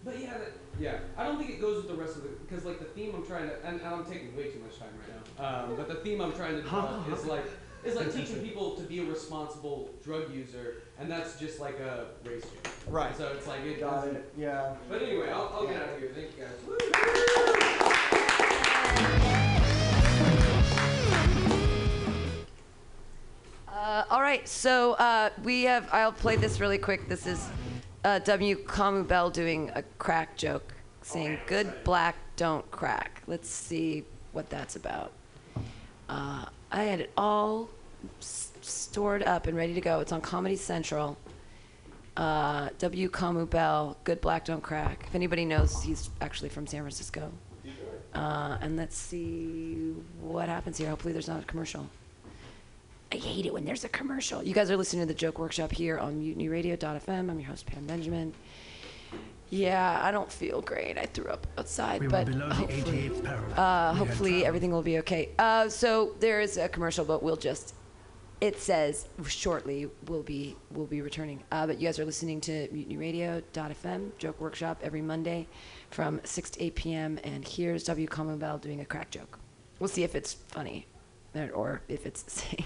But yeah, that, yeah. I don't think it goes with the rest of the because like the theme I'm trying to and, and I'm taking way too much time right now. Um, but the theme I'm trying to develop is <laughs> like is like teaching people to be a responsible drug user, and that's just like a race joke. Right. So it's like it Got doesn't- it. Yeah. But anyway, I'll, I'll get out of here. Thank you guys. Uh, all right, so uh, we have. I'll play this really quick. This is uh, W. Kamau Bell doing a crack joke, saying "Good black don't crack." Let's see what that's about. Uh, I had it all s- stored up and ready to go. It's on Comedy Central. Uh, W. Kamau Bell, "Good black don't crack." If anybody knows, he's actually from San Francisco. Uh, and let's see what happens here. Hopefully, there's not a commercial. I hate it when there's a commercial. You guys are listening to the Joke Workshop here on MutinyRadio.fm. I'm your host, Pam Benjamin. Yeah, I don't feel great. I threw up outside, We but hopefully, uh, hopefully everything will be okay. Uh, so there is a commercial, but we'll just. It says shortly we'll be we'll be returning. Uh, but you guys are listening to MutinyRadio.fm Joke Workshop every Monday from 6 to 8 p.m. And here's W. Kamau Bell doing a crack joke. We'll see if it's funny, or- or if it's <laughs> the same.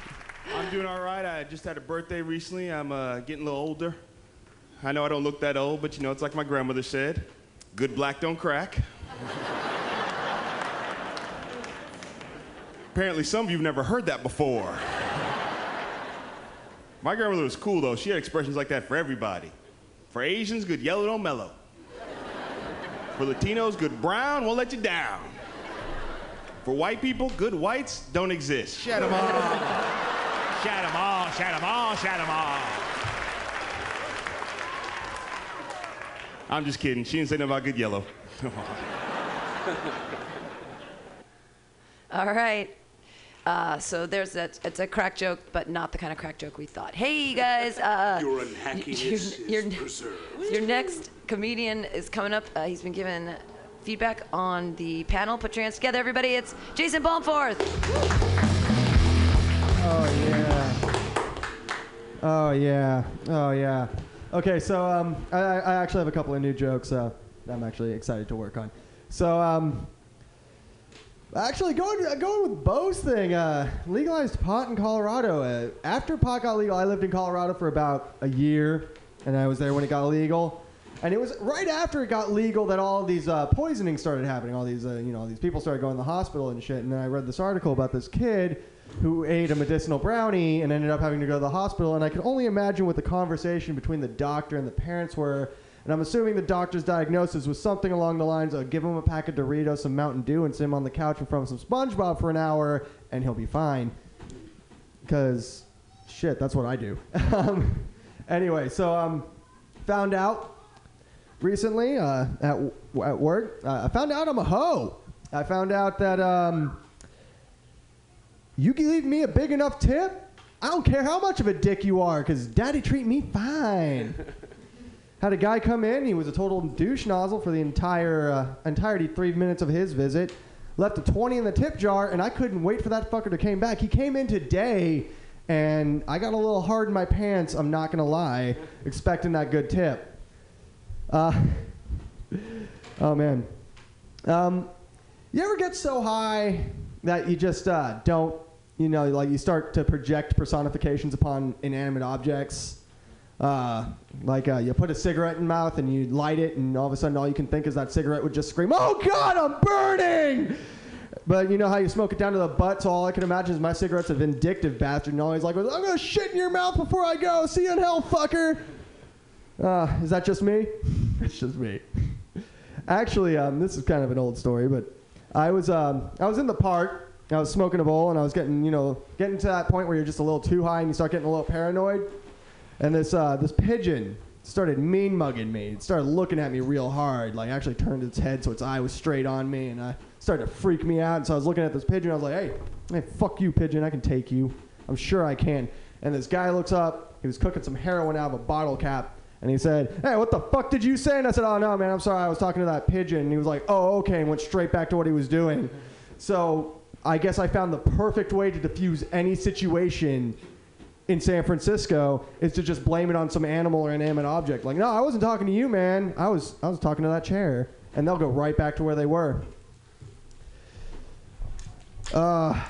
I'm doing all right. I just had a birthday recently. I'm uh, getting a little older. I know I don't look that old, but you know, it's like my grandmother said good black don't crack. Apparently, some of you have never heard that before. My grandmother was cool, though. She had expressions like that for everybody. For Asians, good yellow don't mellow. For Latinos, good brown won't let you down. For white people, good whites don't exist. Shut 'em all. Shut 'em all, shut 'em all, shut 'em all. I'm just kidding. She didn't say nothing about good yellow. <laughs> All right. Uh, so there's that. It's a crack joke, but not the kind of crack joke we thought. Hey, you guys. Uh, <laughs> Your y- unhackiness <laughs> your, is your, preserved. your next comedian is coming up. Uh, he's been given feedback on the panel. Put your hands together, everybody. It's Jason Balmforth. Oh yeah. Oh yeah. Oh yeah. Okay, so um, I, I actually have a couple of new jokes. Uh, that I'm actually excited to work on. So, um, actually, going going with Bo's thing, uh, legalized pot in Colorado. Uh, after pot got legal, I lived in Colorado for about a year, and I was there when it got legal. And it was right after it got legal that all these uh, poisonings started happening. All these, uh, you know, these people started going to the hospital and shit. And then I read this article about this kid who ate a medicinal brownie and ended up having to go to the hospital. And I can only imagine what the conversation between the doctor and the parents were. And I'm assuming the doctor's diagnosis was something along the lines of give him a pack of Doritos, some Mountain Dew, and sit him on the couch in front of some SpongeBob for an hour, and he'll be fine. Because, shit, that's what I do. <laughs> um, anyway, so um, found out recently uh, at, w- at work. Uh, I found out I'm a hoe. I found out that um, you can leave me a big enough tip. I don't care how much of a dick you are, because daddy treat me fine. <laughs> Had a guy come in. He was a total douche nozzle for the entire uh, entirety three minutes of his visit. Left a twenty in the tip jar, and I couldn't wait for that fucker to came back. He came in today, and I got a little hard in my pants. I'm not gonna lie, expecting that good tip. Uh, <laughs> oh man, um, you ever get so high that you just uh, don't, you know, like you start to project personifications upon inanimate objects? Uh, like uh, you put a cigarette in mouth and you light it, and all of a sudden all you can think is that cigarette would just scream, "Oh God, I'm burning!" But you know how you smoke it down to the butt, so all I can imagine is my cigarette's a vindictive bastard, and always like, "I'm gonna shit in your mouth before I go. See you in hell, fucker." Uh, is that just me? <laughs> it's just me. Actually, um, this is kind of an old story, but I was um, I was in the park. I was smoking a bowl, and I was getting you know getting to that point where you're just a little too high and you start getting a little paranoid. And this uh, this pigeon started mean mugging me. It started looking at me real hard, like actually turned its head so its eye was straight on me, and I started to freak me out. And so I was looking at this pigeon. I was like, "Hey, hey, fuck you, pigeon! I can take you. I'm sure I can." And this guy looks up. He was cooking some heroin out of a bottle cap. And he said, Hey, what the fuck did you say? And I said, Oh, no, man, I'm sorry. I was talking to that pigeon. And he was like, Oh, okay. And went straight back to what he was doing. So I guess I found the perfect way to diffuse any situation in San Francisco is to just blame it on some animal or inanimate object. Like, no, I wasn't talking to you, man. I was, I was talking to that chair. And they'll go right back to where they were. Uh,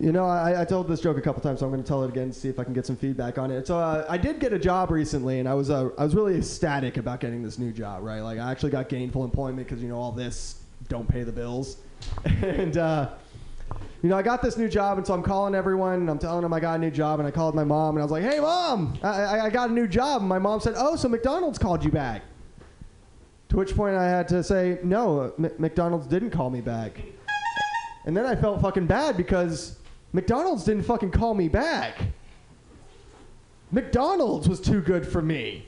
you know, I, I told this joke a couple times, so I'm going to tell it again to see if I can get some feedback on it. So uh, I did get a job recently, and I was uh, I was really ecstatic about getting this new job. Right, like I actually got gainful employment because you know all this don't pay the bills, <laughs> and uh, you know I got this new job, and so I'm calling everyone, and I'm telling them I got a new job, and I called my mom, and I was like, Hey, mom, I, I, I got a new job, and my mom said, Oh, so McDonald's called you back. To which point I had to say, No, M- McDonald's didn't call me back. And then I felt fucking bad because McDonald's didn't fucking call me back. McDonald's was too good for me.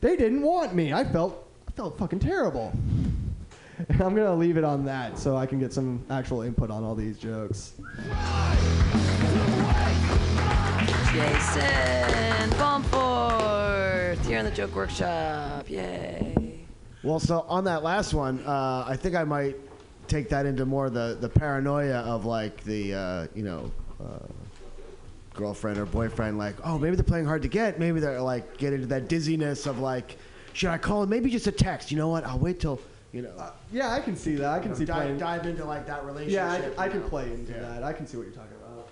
They didn't want me. I felt I felt fucking terrible. And <laughs> I'm gonna leave it on that so I can get some actual input on all these jokes. Jason Balmforth, here in the Joke Workshop. Yay. Well, so on that last one, uh, I think I might take that into more the, the paranoia of like the uh, you know uh, girlfriend or boyfriend. Like, oh, maybe they're playing hard to get. Maybe they're like get into that dizziness of like, should I call? Maybe just a text. You know what? I'll wait till you know. Yeah, I can see that. I can you know, see dive, playing. dive into like that relationship. Yeah, I, I can know. play into Yeah. that. I can see what you're talking about.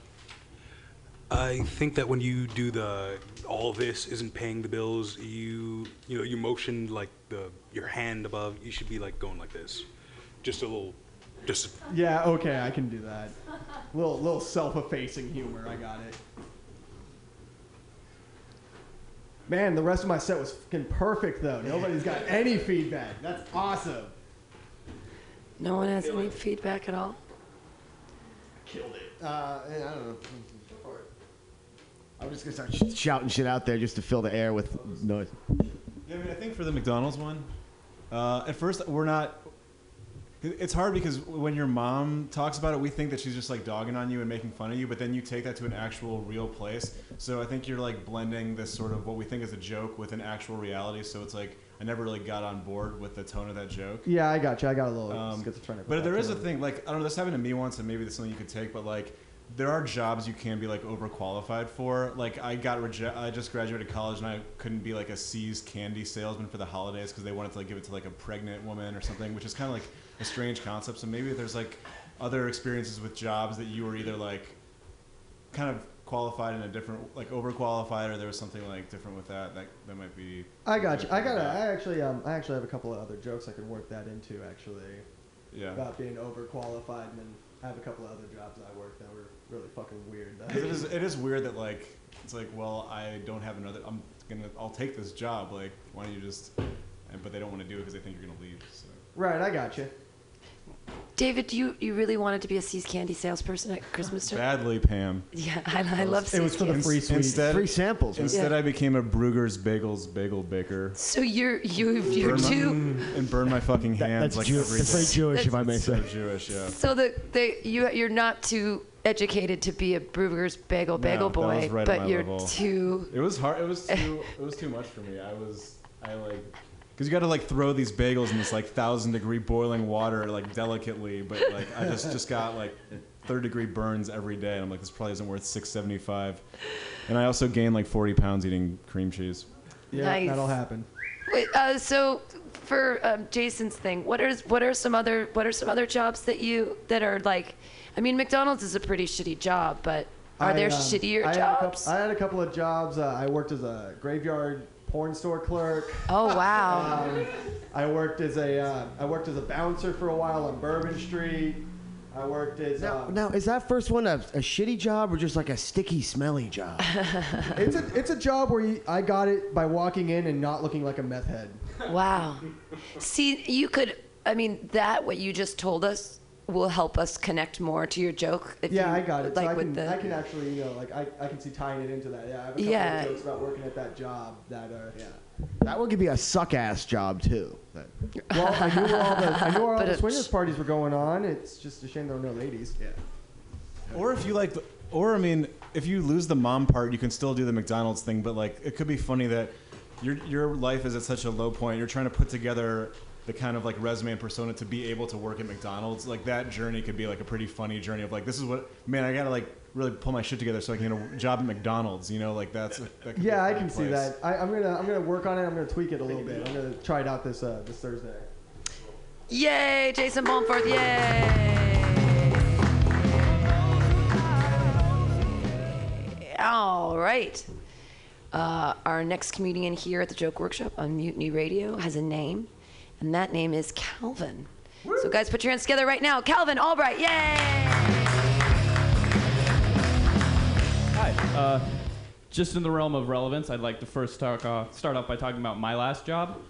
I think that when you do the all this isn't paying the bills, you you know you motion like the your hand above. You should be like going like this, just a little, just Yeah, okay, I can do that. Little little self-effacing humor. I got it. Man, the rest of my set was fucking perfect though. Nobody's got any feedback. That's awesome. No one has any feedback at all? Killed it. Uh, I don't know. I'm just gonna start sh- shouting shit out there just to fill the air with noise. Yeah, I mean, I think for the McDonald's one, uh, at first we're not. It's hard because when your mom talks about it, we think that she's just like dogging on you and making fun of you, but then you take that to an actual real place. So I think you're like blending this sort of what we think is a joke with an actual reality. So it's like I never really got on board with the tone of that joke. Yeah, I got you. I got a little Um, schizophrenic. but there is a thing like I don't know. This happened to me once, and maybe this is something you could take. But like there are jobs you can be like overqualified for. Like I got reje- I just graduated college and I couldn't be like a See's candy salesman for the holidays because they wanted to like give it to like a pregnant woman or something, which is kind of like a strange concept. So maybe there's like other experiences with jobs that you were either like kind of qualified in a different like overqualified or there was something like different with that that that might be I got you. I got. I actually. Um. I actually have a couple of other jokes I could work that into. Actually. Yeah. About being overqualified, and then I have a couple of other jobs I worked that were really fucking weird. it is it is weird that like it's like well I don't have another I'm gonna I'll take this job like why don't you just and, but they don't want to do it because they think you're gonna leave so Right. I got you. David, you, you really wanted to be a See's candy salesperson at Christmas time? badly Pam Yeah, I, I love It was for the candy. free sweet. instead Free samples. man. instead Yeah. I became a Bruegger's Bagels bagel baker So you're you you're Burn my- too. and burn my fucking That- hands that's like Jew- every that's very day. Jewish, if I may It's say. so Jewish yeah So the they you you're not too educated to be a Bruegger's bagel bagel No, that boy, was right at but my you're level. too. It was hard. It was <laughs> too. it was too much for me. I was. I like. Because you got to like throw these bagels in this like thousand degree boiling water like delicately, but like I just just got like third degree burns every day, and I'm like this probably isn't worth six seventy five. And I also gained like forty pounds eating cream cheese. Yeah, Nice. that'll happen. Wait, uh, so for um, Jason's thing, what are what are some other what are some other jobs that you that are like? I mean, McDonald's is a pretty shitty job, but are I, there um, shittier I Had a jobs? couple, I had a couple of jobs. Uh, I worked as a graveyard porn store clerk. oh wow! Um, I worked as a uh, I worked as a bouncer for a while on Bourbon Street. I worked as Now, um, now, is that first one a, a shitty job or just like a sticky, smelly job? <laughs> it's a it's a job where you, I got it by walking in and not looking like a meth head. Wow. See, you could. I mean, that what you just told us will help us connect more to your joke. If yeah, you, I got it. Like so I with can the. I can actually you know like I, I can see tying it into that. Yeah, I have a couple Yeah. of jokes about working at that job that are yeah. that would give you a suck ass job too. That- Well, I knew where all the I knew <laughs> all the it- swingers parties were going on. It's just a shame there were no ladies. Yeah. Or if you like, or I mean, if you lose the mom part, you can still do the McDonald's thing. But like, it could be funny that your your life is at such a low point. You're trying to put together the kind of like resume and persona to be able to work at McDonald's. Like that journey could be like a pretty funny journey of like, this is what man, I gotta like really pull my shit together so I can get a job at McDonald's. You know, like that's that could Yeah, I funny can see that. I, I'm gonna I'm gonna work on it. I'm gonna tweak it a little bit. I'm gonna try it out this uh, this Thursday. Yay, Jason Balmforth! Yay! All right. Uh, our next comedian here at the Joke Workshop on Mutiny Radio has a name, and that name is Calvin. So, guys, put your hands together right now. Calvin Albright, yay! Hi. Uh, just in the realm of relevance, I'd like to first talk, off, start off by talking about my last job.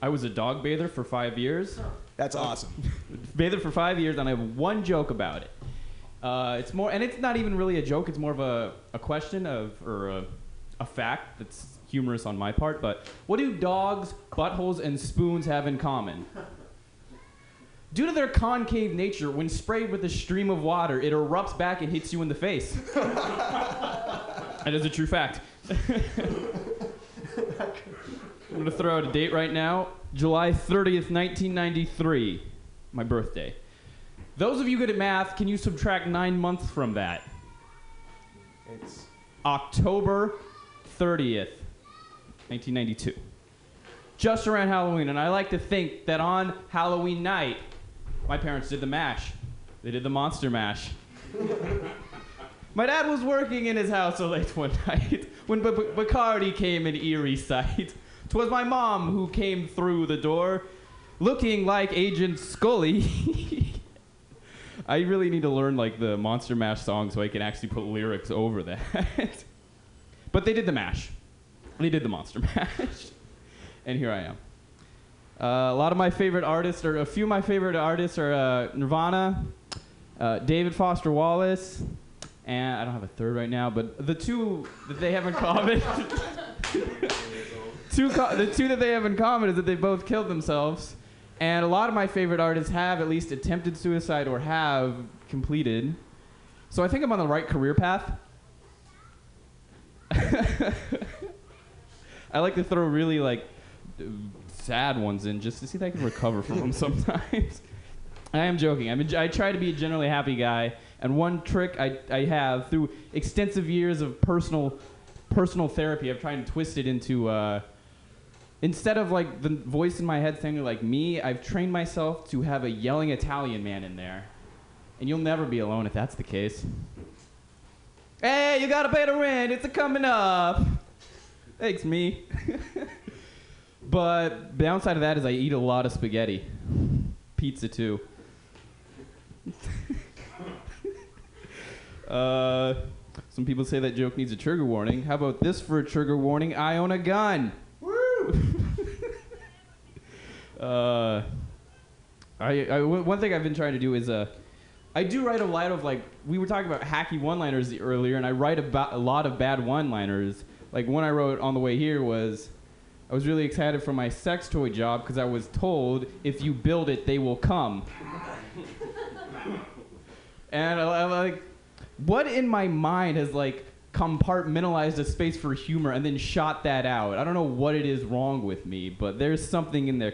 I was a dog bather for five years. That's awesome. <laughs> bather for five years, and I have one joke about it. Uh, it's more, and it's not even really a joke. It's more of a, a question of, or a, a fact that's humorous on my part. But what do dogs, buttholes, and spoons have in common? Due to their concave nature, when sprayed with a stream of water, it erupts back and hits you in the face. that is a true fact. I'm gonna throw out a date right now. July 30th, 1993. My birthday. Those of you good at math, can you subtract nine months from that? It's October 30th, 1992. Just around Halloween, and I like to think that on Halloween night, my parents did the mash. They did the monster mash. <laughs> my dad was working in his house so late one <laughs> night when B- B- Bacardi came in eerie sight. <laughs> 'Twas my mom who came through the door, looking like Agent Scully. I really need to learn like the Monster Mash song so I can actually put lyrics over that. but they did the mash. They did the Monster <laughs> Mash. and here I am. Uh, a lot of my favorite artists, or a few of my favorite artists, are uh, Nirvana, uh, David Foster Wallace, and I don't have a third right now, but the two that they have in common. <laughs> two co- the two that they have in common is that they both killed themselves. And a lot of my favorite artists have at least attempted suicide or have completed. So I think I'm on the right career path. <laughs> I like to throw really like sad ones in just to see if I can recover from them <laughs> sometimes. I am joking. I'm a, I try to be a generally happy guy, and one trick I, I have through extensive years of personal personal therapy, I've tried to twist it into uh, instead of like the voice in my head saying like me, I've trained myself to have a yelling Italian man in there, and you'll never be alone if that's the case. Hey, you gotta pay the rent. It's a coming up. Thanks, me. <laughs> but the downside of that is I eat a lot of spaghetti, pizza too. <laughs> uh, some people say that joke needs a trigger warning. How about this for a trigger warning? I own a gun. Woo! <laughs> uh, I, I one thing I've been trying to do is uh, I do write a lot of like we were talking about hacky one-liners earlier, and I write about a lot of bad one-liners. Like one I wrote on the way here was, I was really excited for my sex toy job because I was told if you build it, they will come. <laughs> and I, I like, what in my mind has like compartmentalized a space for humor and then shot that out? I don't know what it is wrong with me, but there's something in there